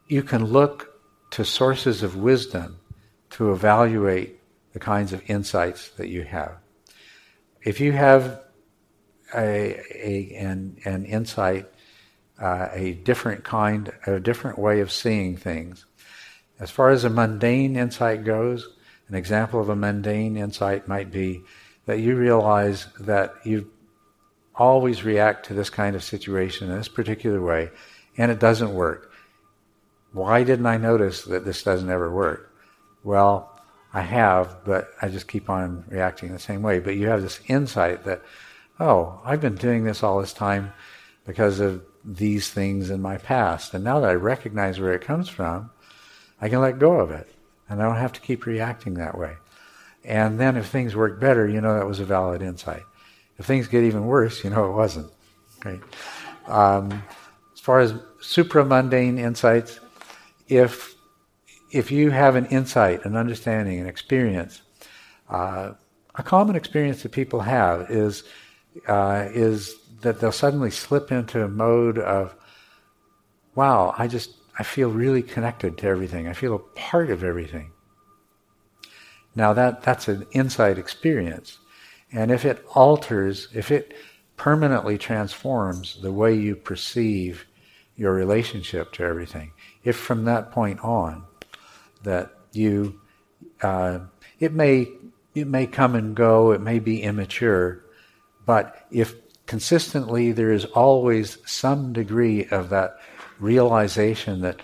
you can look to sources of wisdom to evaluate the kinds of insights that you have. If you have a, a an, an insight, uh, a different kind, a different way of seeing things, as far as a mundane insight goes, an example of a mundane insight might be that you realize that you always react to this kind of situation in this particular way, and it doesn't work. Why didn't I notice that this doesn't ever work? Well, I have, but I just keep on reacting the same way. But you have this insight that, oh, I've been doing this all this time because of these things in my past. And now that I recognize where it comes from, I can let go of it. And I don't have to keep reacting that way. And then if things work better, you know that was a valid insight. If things get even worse, you know it wasn't. Okay. Um, as far as supramundane insights, if if you have an insight, an understanding, an experience, uh, a common experience that people have is uh, is that they'll suddenly slip into a mode of, wow, I just I feel really connected to everything. I feel a part of everything. Now that that's an insight experience, and if it alters, if it permanently transforms the way you perceive your relationship to everything, if from that point on that you uh, it may it may come and go, it may be immature, but if consistently there is always some degree of that realization that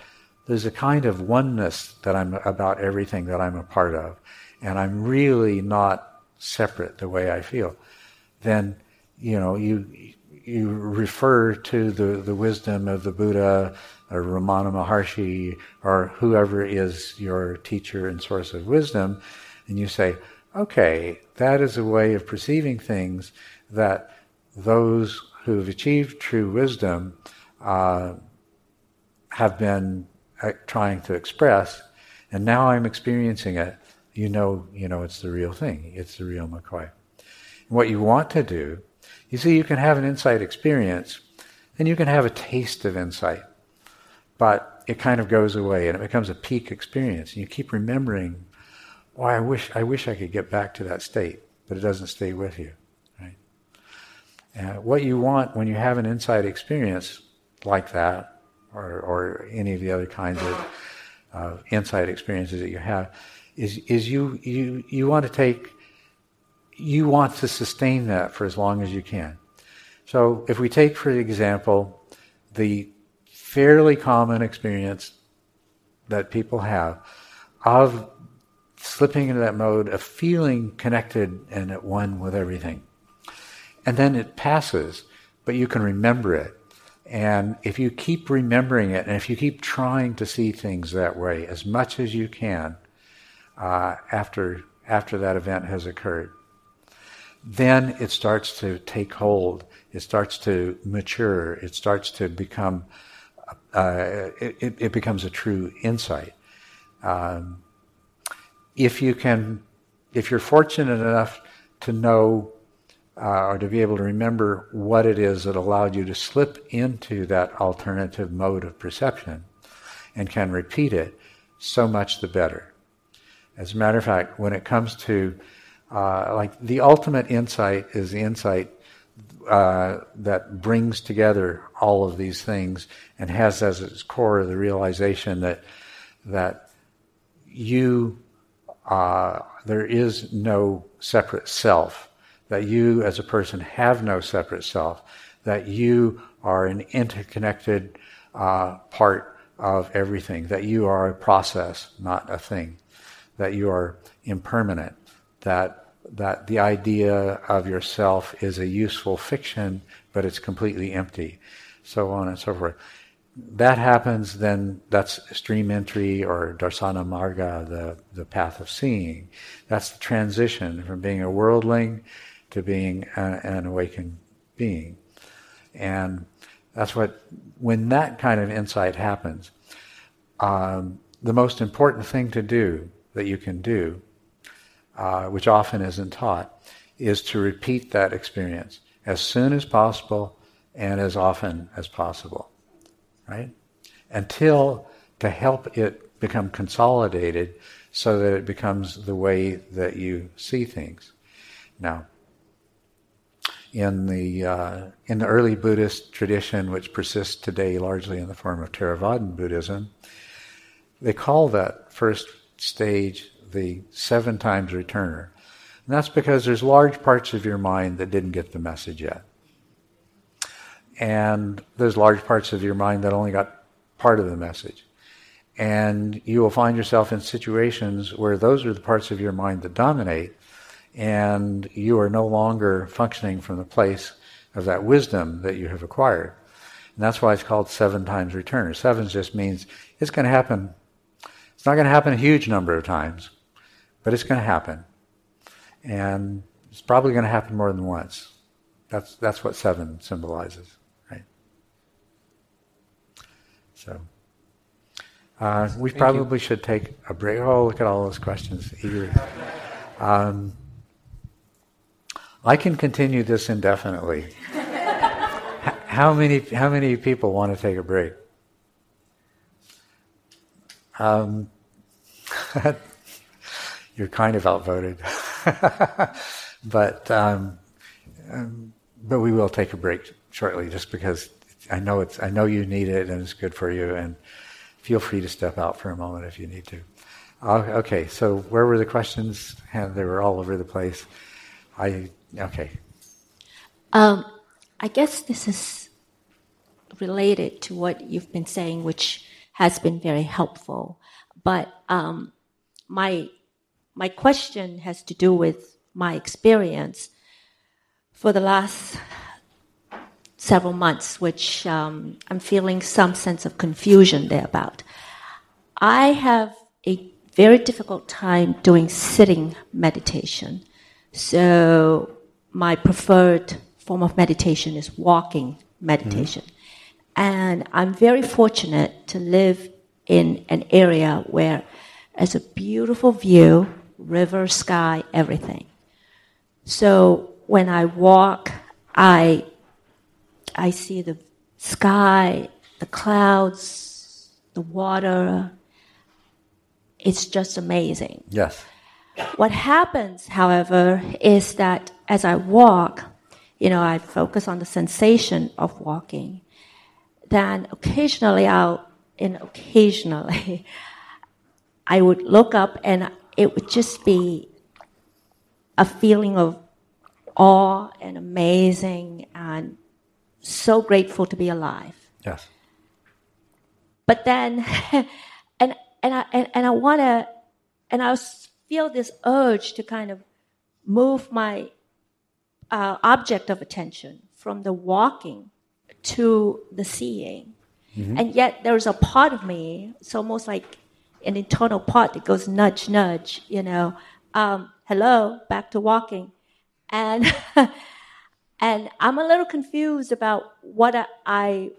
there's a kind of oneness that I'm about everything that I'm a part of, and I'm really not separate the way I feel, then you know you you refer to the, the wisdom of the Buddha or Ramana Maharshi or whoever is your teacher and source of wisdom, and you say, okay, that is a way of perceiving things that those who have achieved true wisdom uh, have been uh, trying to express, and now I'm experiencing it. You know, you know, it's the real thing. It's the real McCoy. And what you want to do, you see, you can have an insight experience, and you can have a taste of insight but it kind of goes away and it becomes a peak experience. And you keep remembering, oh, I wish, I wish I could get back to that state, but it doesn't stay with you. Right? And what you want when you have an insight experience like that, or, or any of the other kinds of uh, insight experiences that you have, is, is you, you, you want to take, you want to sustain that for as long as you can. So if we take, for example, the fairly common experience that people have of slipping into that mode of feeling connected and at one with everything. And then it passes, but you can remember it. And if you keep remembering it, and if you keep trying to see things that way as much as you can uh, after after that event has occurred, then it starts to take hold. It starts to mature. It starts to become uh, it, it, becomes a true insight. Um, if you can, if you're fortunate enough to know uh, or to be able to remember what it is that allowed you to slip into that alternative mode of perception and can repeat it, so much the better. As a matter of fact, when it comes to uh, like the ultimate insight is the insight uh, that brings together all of these things and has as its core the realization that that you uh, there is no separate self that you as a person have no separate self, that you are an interconnected uh, part of everything, that you are a process, not a thing, that you are impermanent, that that the idea of yourself is a useful fiction, but it's completely empty, so on and so forth. That happens, then that's stream entry or darsana marga, the, the path of seeing. That's the transition from being a worldling to being a, an awakened being. And that's what, when that kind of insight happens, um, the most important thing to do that you can do, uh, which often isn't taught, is to repeat that experience as soon as possible and as often as possible, right? Until to help it become consolidated so that it becomes the way that you see things. Now, in the uh, in the early Buddhist tradition, which persists today largely in the form of Theravadan Buddhism, they call that first stage the seven times returner, and that's because there's large parts of your mind that didn't get the message yet, and there's large parts of your mind that only got part of the message. And you will find yourself in situations where those are the parts of your mind that dominate, and you are no longer functioning from the place of that wisdom that you have acquired. And that's why it's called seven times return. Seven just means it's going to happen. It's not going to happen a huge number of times, but it's going to happen. And it's probably going to happen more than once. That's, that's what seven symbolizes, right? So, uh, we Thank probably you. should take a break. Oh, look at all those questions. Um, I can continue this indefinitely. how many how many people want to take a break? Um, you're kind of outvoted, but um, um, but we will take a break shortly, just because I know it's I know you need it and it's good for you, and feel free to step out for a moment if you need to. Uh, okay, so where were the questions? They were all over the place. I Okay. Um, I guess this is related to what you've been saying, which has been very helpful. But um, my my question has to do with my experience for the last several months, which um, I'm feeling some sense of confusion there about. I have a very difficult time doing sitting meditation. So my preferred form of meditation is walking meditation. Mm-hmm. And I'm very fortunate to live in an area where there's a beautiful view, river, sky, everything. So when I walk, I, I see the sky, the clouds, the water. It's just amazing. Yes. What happens, however, is that as I walk, you know, I focus on the sensation of walking. Then occasionally I'll, and occasionally, I would look up and it would just be a feeling of awe and amazing and so grateful to be alive. Yes. But then, and, and I, and, and I want to, and I feel this urge to kind of move my uh, object of attention from the walking to the seeing. Mm-hmm. And yet there's a part of me, it's almost like an internal part that goes nudge, nudge, you know, um, hello, back to walking. And, and I'm a little confused about what I,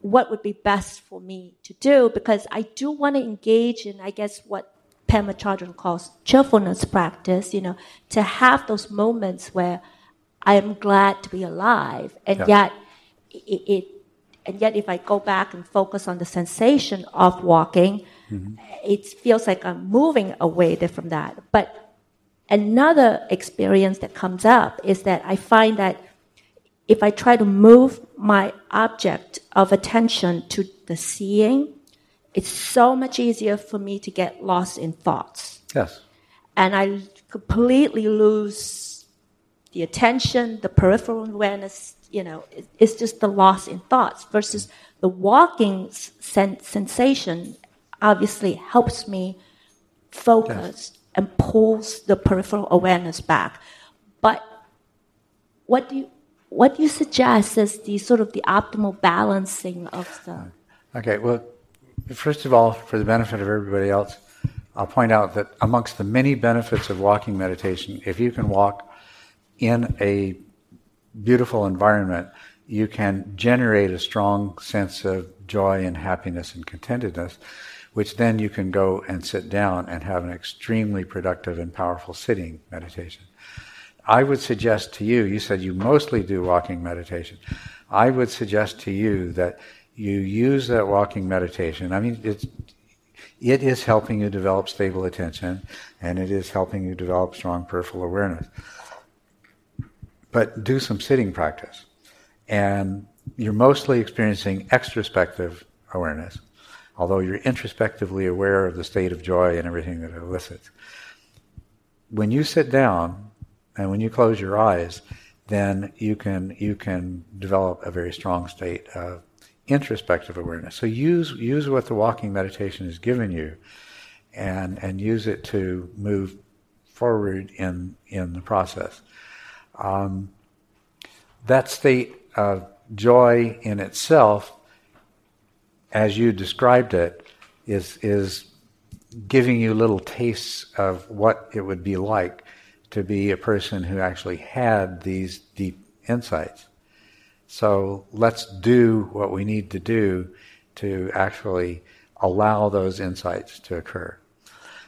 what would be best for me to do because I do want to engage in, I guess, what Pema Chodron calls cheerfulness practice, you know, to have those moments where I am glad to be alive, and Yeah. yet it, it, and yet if I go back and focus on the sensation of walking, mm-hmm. it feels like I'm moving away from that. But another experience that comes up is that I find that if I try to move my object of attention to the seeing, it's so much easier for me to get lost in thoughts. Yes. And I completely lose the attention, the peripheral awareness, you know, it's just the loss in thoughts versus the walking sen- sensation obviously helps me focus and pulls the peripheral awareness back. But what do you what do you suggest as the sort of the optimal balancing of the Okay, well, first of all, for the benefit of everybody else, I'll point out that amongst the many benefits of walking meditation, if you can walk in a beautiful environment, you can generate a strong sense of joy and happiness and contentedness, which then you can go and sit down and have an extremely productive and powerful sitting meditation. I would suggest to you, you said you mostly do walking meditation. I would suggest to you that you use that walking meditation. I mean, it's, it is helping you develop stable attention and it is helping you develop strong peripheral awareness. But do some sitting practice. And you're mostly experiencing extrospective awareness, although you're introspectively aware of the state of joy and everything that it elicits. When you sit down and when you close your eyes, then you can you can develop a very strong state of introspective awareness. So use use what the walking meditation has given you, and and use it to move forward in in the process. Um, that state of joy in itself, as you described it, is is giving you little tastes of what it would be like to be a person who actually had these deep insights. So let's do what we need to do to actually allow those insights to occur.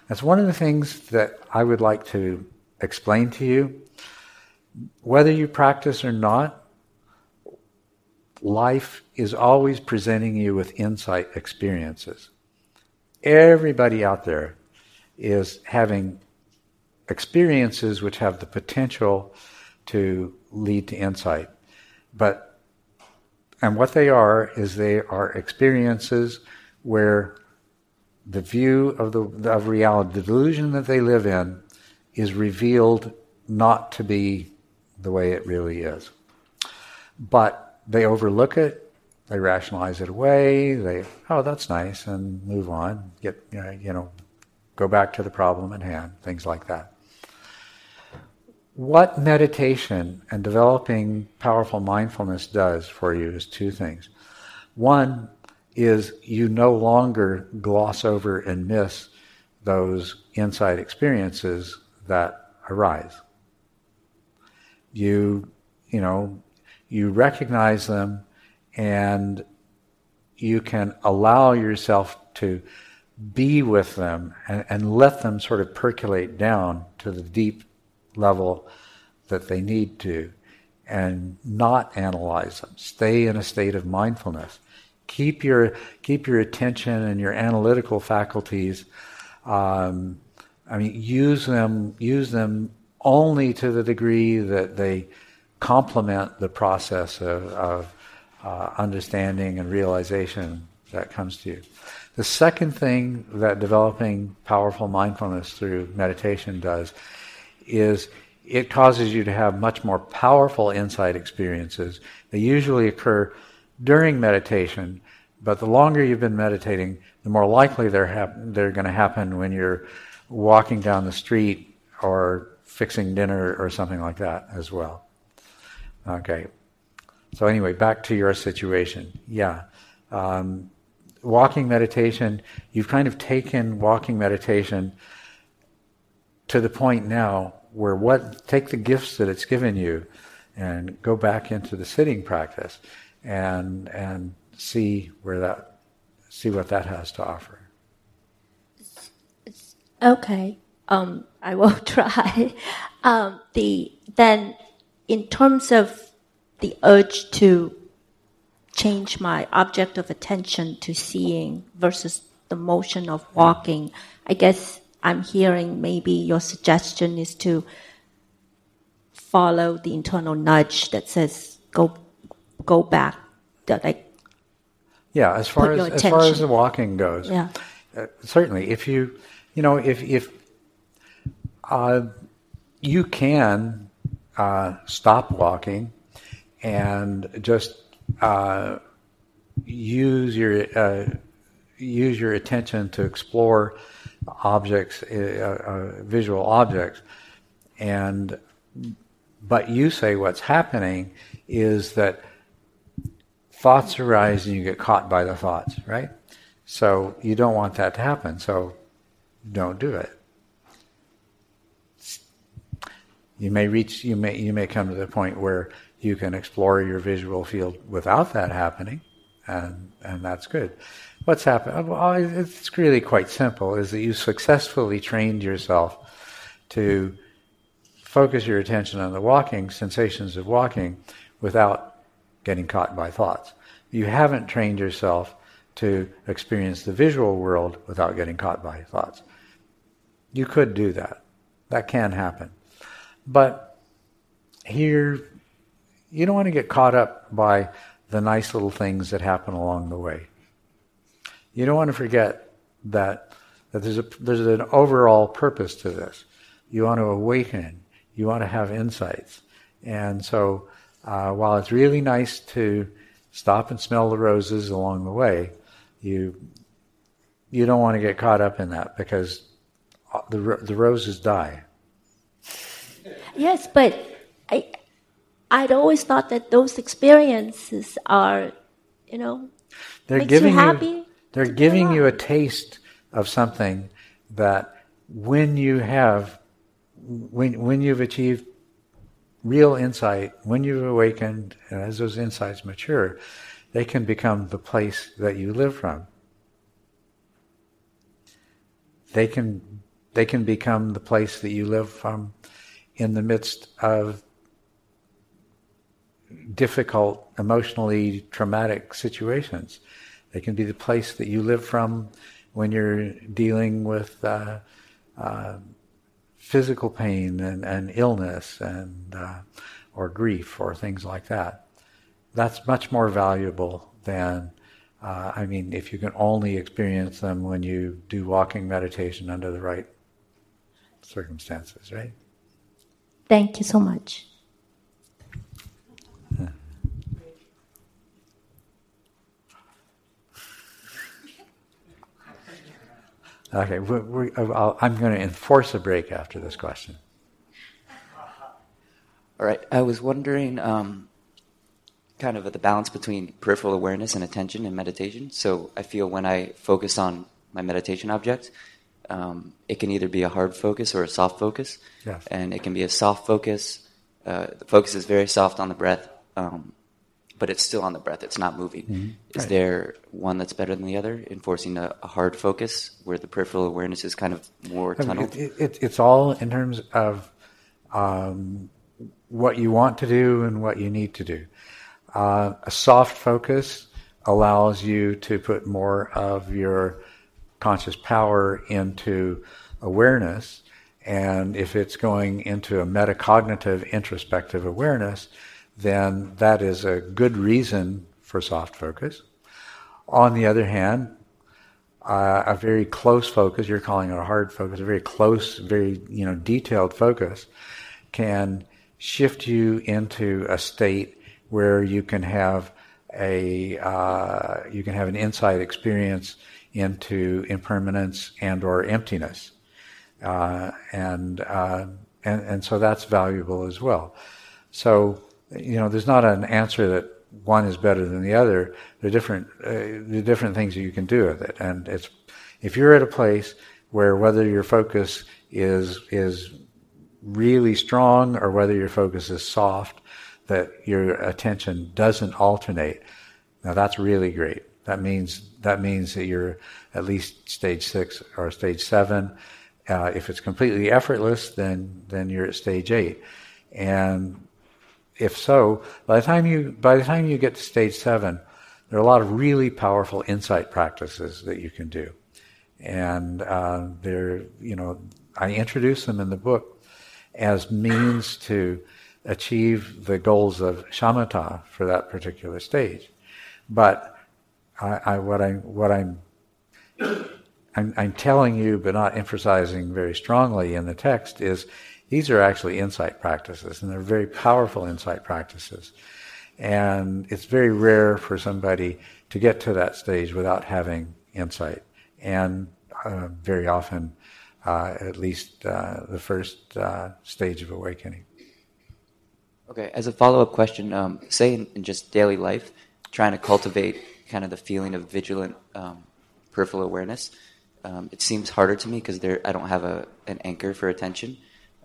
That's one of the things that I would like to explain to you. Whether you practice or not, life is always presenting you with insight experiences. Everybody out there is having experiences which have the potential to lead to insight. But, and what they are is they are experiences where the view of the of reality, the delusion that they live in, is revealed not to be the way it really is. But they overlook it, they rationalize it away, they, oh, that's nice, and move on, get, you know, go back to the problem at hand, things like that. What meditation and developing powerful mindfulness does for you is two things. One is you no longer gloss over and miss those insight experiences that arise. You, you know, you recognize them and you can allow yourself to be with them and, and let them sort of percolate down to the deep level that they need to and not analyze them. Stay in a state of mindfulness. Keep your keep your attention and your analytical faculties. Um, I mean, use them use them only to the degree that they complement the process of, of uh, understanding and realization that comes to you. The second thing that developing powerful mindfulness through meditation does is it causes you to have much more powerful insight experiences. They usually occur during meditation, but the longer you've been meditating, the more likely they're, hap- they're going to happen when you're walking down the street or fixing dinner or something like that as well. Okay. So, anyway, back to your situation. Yeah. Um, walking meditation, you've kind of taken walking meditation to the point now where what take the gifts that it's given you and go back into the sitting practice and and see where that see what that has to offer. Okay, um, I will try. Um, the then in terms of the urge to change my object of attention to seeing versus the motion of walking, I guess I'm hearing maybe your suggestion is to follow the internal nudge that says go go back that like yeah as far as as far as the walking goes yeah uh, certainly if you you know if if uh, you can uh, stop walking and just uh, use your uh, use your attention to explore objects, uh, visual objects, and but you say what's happening is that thoughts arise and you get caught by the thoughts, right? So you don't want that to happen. So don't do it. You may reach, you may, you may come to the point where you can explore your visual field without that happening, and and that's good. What's happened? Well, it's really quite simple. Is that you successfully trained yourself to focus your attention on the walking sensations of walking without getting caught by thoughts. You haven't trained yourself to experience the visual world without getting caught by thoughts. You could do that. That can happen. But here, you don't want to get caught up by the nice little things that happen along the way. You don't want to forget that, that there's, a, there's an overall purpose to this. You want to awaken. You want to have insights. And so, uh, while it's really nice to stop and smell the roses along the way, you you don't want to get caught up in that because the the roses die. Yes, but I, I'd always thought that those experiences are, you know, they're makes giving you happy. You, they're giving you a taste of something that when you have, when when you've achieved real insight, when you've awakened, and as those insights mature, they can become the place that you live from. They can they can become the place that you live from in the midst of difficult, emotionally traumatic situations. They can be the place that you live from when you're dealing with uh, uh, physical pain and, and illness and uh, or grief or things like that. That's much more valuable than uh, I mean, if you can only experience them when you do walking meditation under the right circumstances, right? Thank you so much. Okay, we're, we're, I'm going to enforce a break after this question. All right, I was wondering um, kind of the balance between peripheral awareness and attention in meditation. So I feel when I focus on my meditation object, um, it can either be a hard focus or a soft focus. Yes. And it can be a soft focus. Uh, the focus is very soft on the breath, um, but it's still on the breath. It's not moving. Mm-hmm. Is Right. there one that's better than the other, enforcing a, a hard focus where the peripheral awareness is kind of more tunneled? It, it, it's all in terms of um, what you want to do and what you need to do. Uh, a soft focus allows you to put more of your conscious power into awareness. And if it's going into a metacognitive introspective awareness, then that is a good reason for soft focus. On the other hand, uh, a very close focus, you're calling it a hard focus, a very close, very you know detailed focus, can shift you into a state where you can have a uh, you can have an insight experience into impermanence and or emptiness, uh, and, uh, and and so that's valuable as well. So you know, there's not an answer that one is better than the other. There are different uh, different things that you can do with it, and it's if you're at a place where whether your focus is is really strong or whether your focus is soft, that your attention doesn't alternate. Now that's really great. That means that means that you're at least stage six or stage seven. Uh, if it's completely effortless, then then you're at stage eight. And if so, by the time you by the time you get to stage seven, there are a lot of really powerful insight practices that you can do, and uh, they're you know I introduce them in the book as means to achieve the goals of shamatha for that particular stage. But I, I, what I what I'm, I'm I'm telling you, but not emphasizing very strongly in the text is these are actually insight practices, and they're very powerful insight practices. And it's very rare for somebody to get to that stage without having insight. And uh, very often, uh, at least uh, the first uh, stage of awakening. Okay, as a follow up question, um, say in, in, just daily life, trying to cultivate kind of the feeling of vigilant um, peripheral awareness, um, it seems harder to me because I don't have a, an anchor for attention.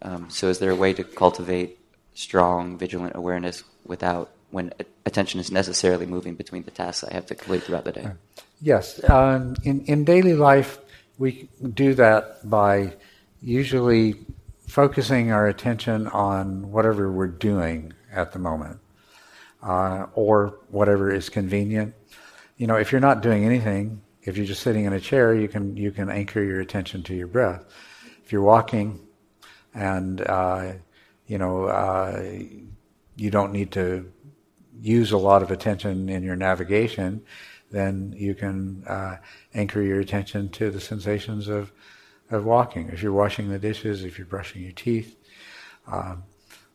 Um, so, is there a way to cultivate strong, vigilant awareness without when attention is necessarily moving between the tasks I have to complete throughout the day? Yes. Um, in, in daily life, we do that by usually focusing our attention on whatever we're doing at the moment uh, or whatever is convenient. You know, if you're not doing anything, if you're just sitting in a chair, you can you can anchor your attention to your breath. If you're walking, and uh, you know uh, you don't need to use a lot of attention in your navigation, then you can uh, anchor your attention to the sensations of of walking. If you're washing the dishes, if you're brushing your teeth. Um,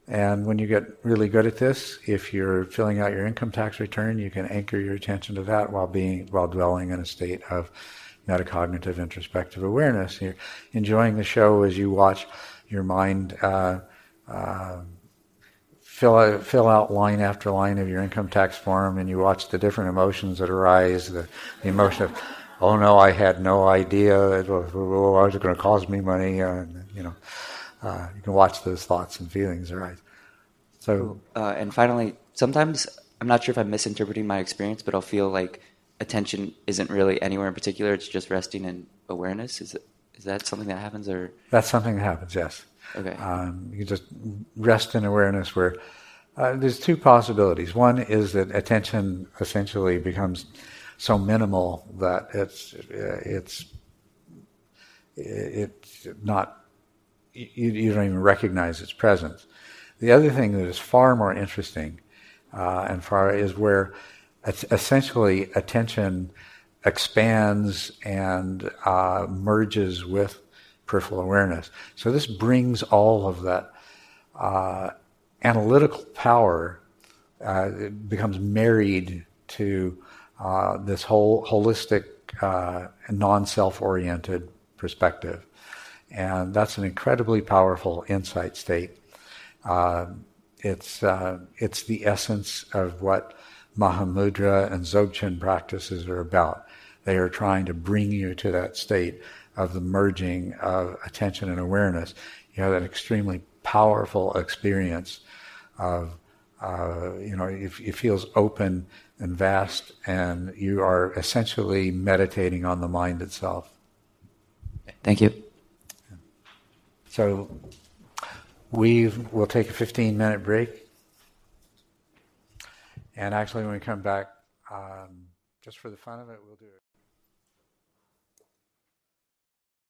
and when you get really good at this, if you're filling out your income tax return, you can anchor your attention to that while being while dwelling in a state of metacognitive introspective awareness. You're enjoying the show as you watch your mind uh, uh, fill out, fill out line after line of your income tax form, and you watch the different emotions that arise. The, the emotion of, oh no, I had no idea it was, it was going to cost me money. Uh, you know, uh, you can watch those thoughts and feelings arise. So, uh, and finally, sometimes I'm not sure if I'm misinterpreting my experience, but I'll feel like attention isn't really anywhere in particular. It's just resting in awareness. Is it? Is that something that happens, or that's something that happens? Yes. Okay. Um, you just rest in awareness where uh, there's two possibilities. One is that attention essentially becomes so minimal that it's it's it's not you, you don't even recognize its presence. The other thing that is far more interesting uh, and far is where essentially attention expands and uh, merges with peripheral awareness. So this brings all of that uh, analytical power uh, becomes married to uh, this whole holistic, uh, non-self-oriented perspective, and that's an incredibly powerful insight state. Uh, it's uh, it's the essence of what Mahamudra and Dzogchen practices are about. They are trying to bring you to that state of the merging of attention and awareness. You have an extremely powerful experience of, uh, you know, it, it feels open and vast, and you are essentially meditating on the mind itself. Thank you. So we will take a 15 minute break. And actually, when we come back, um, just for the fun of it, we'll do it.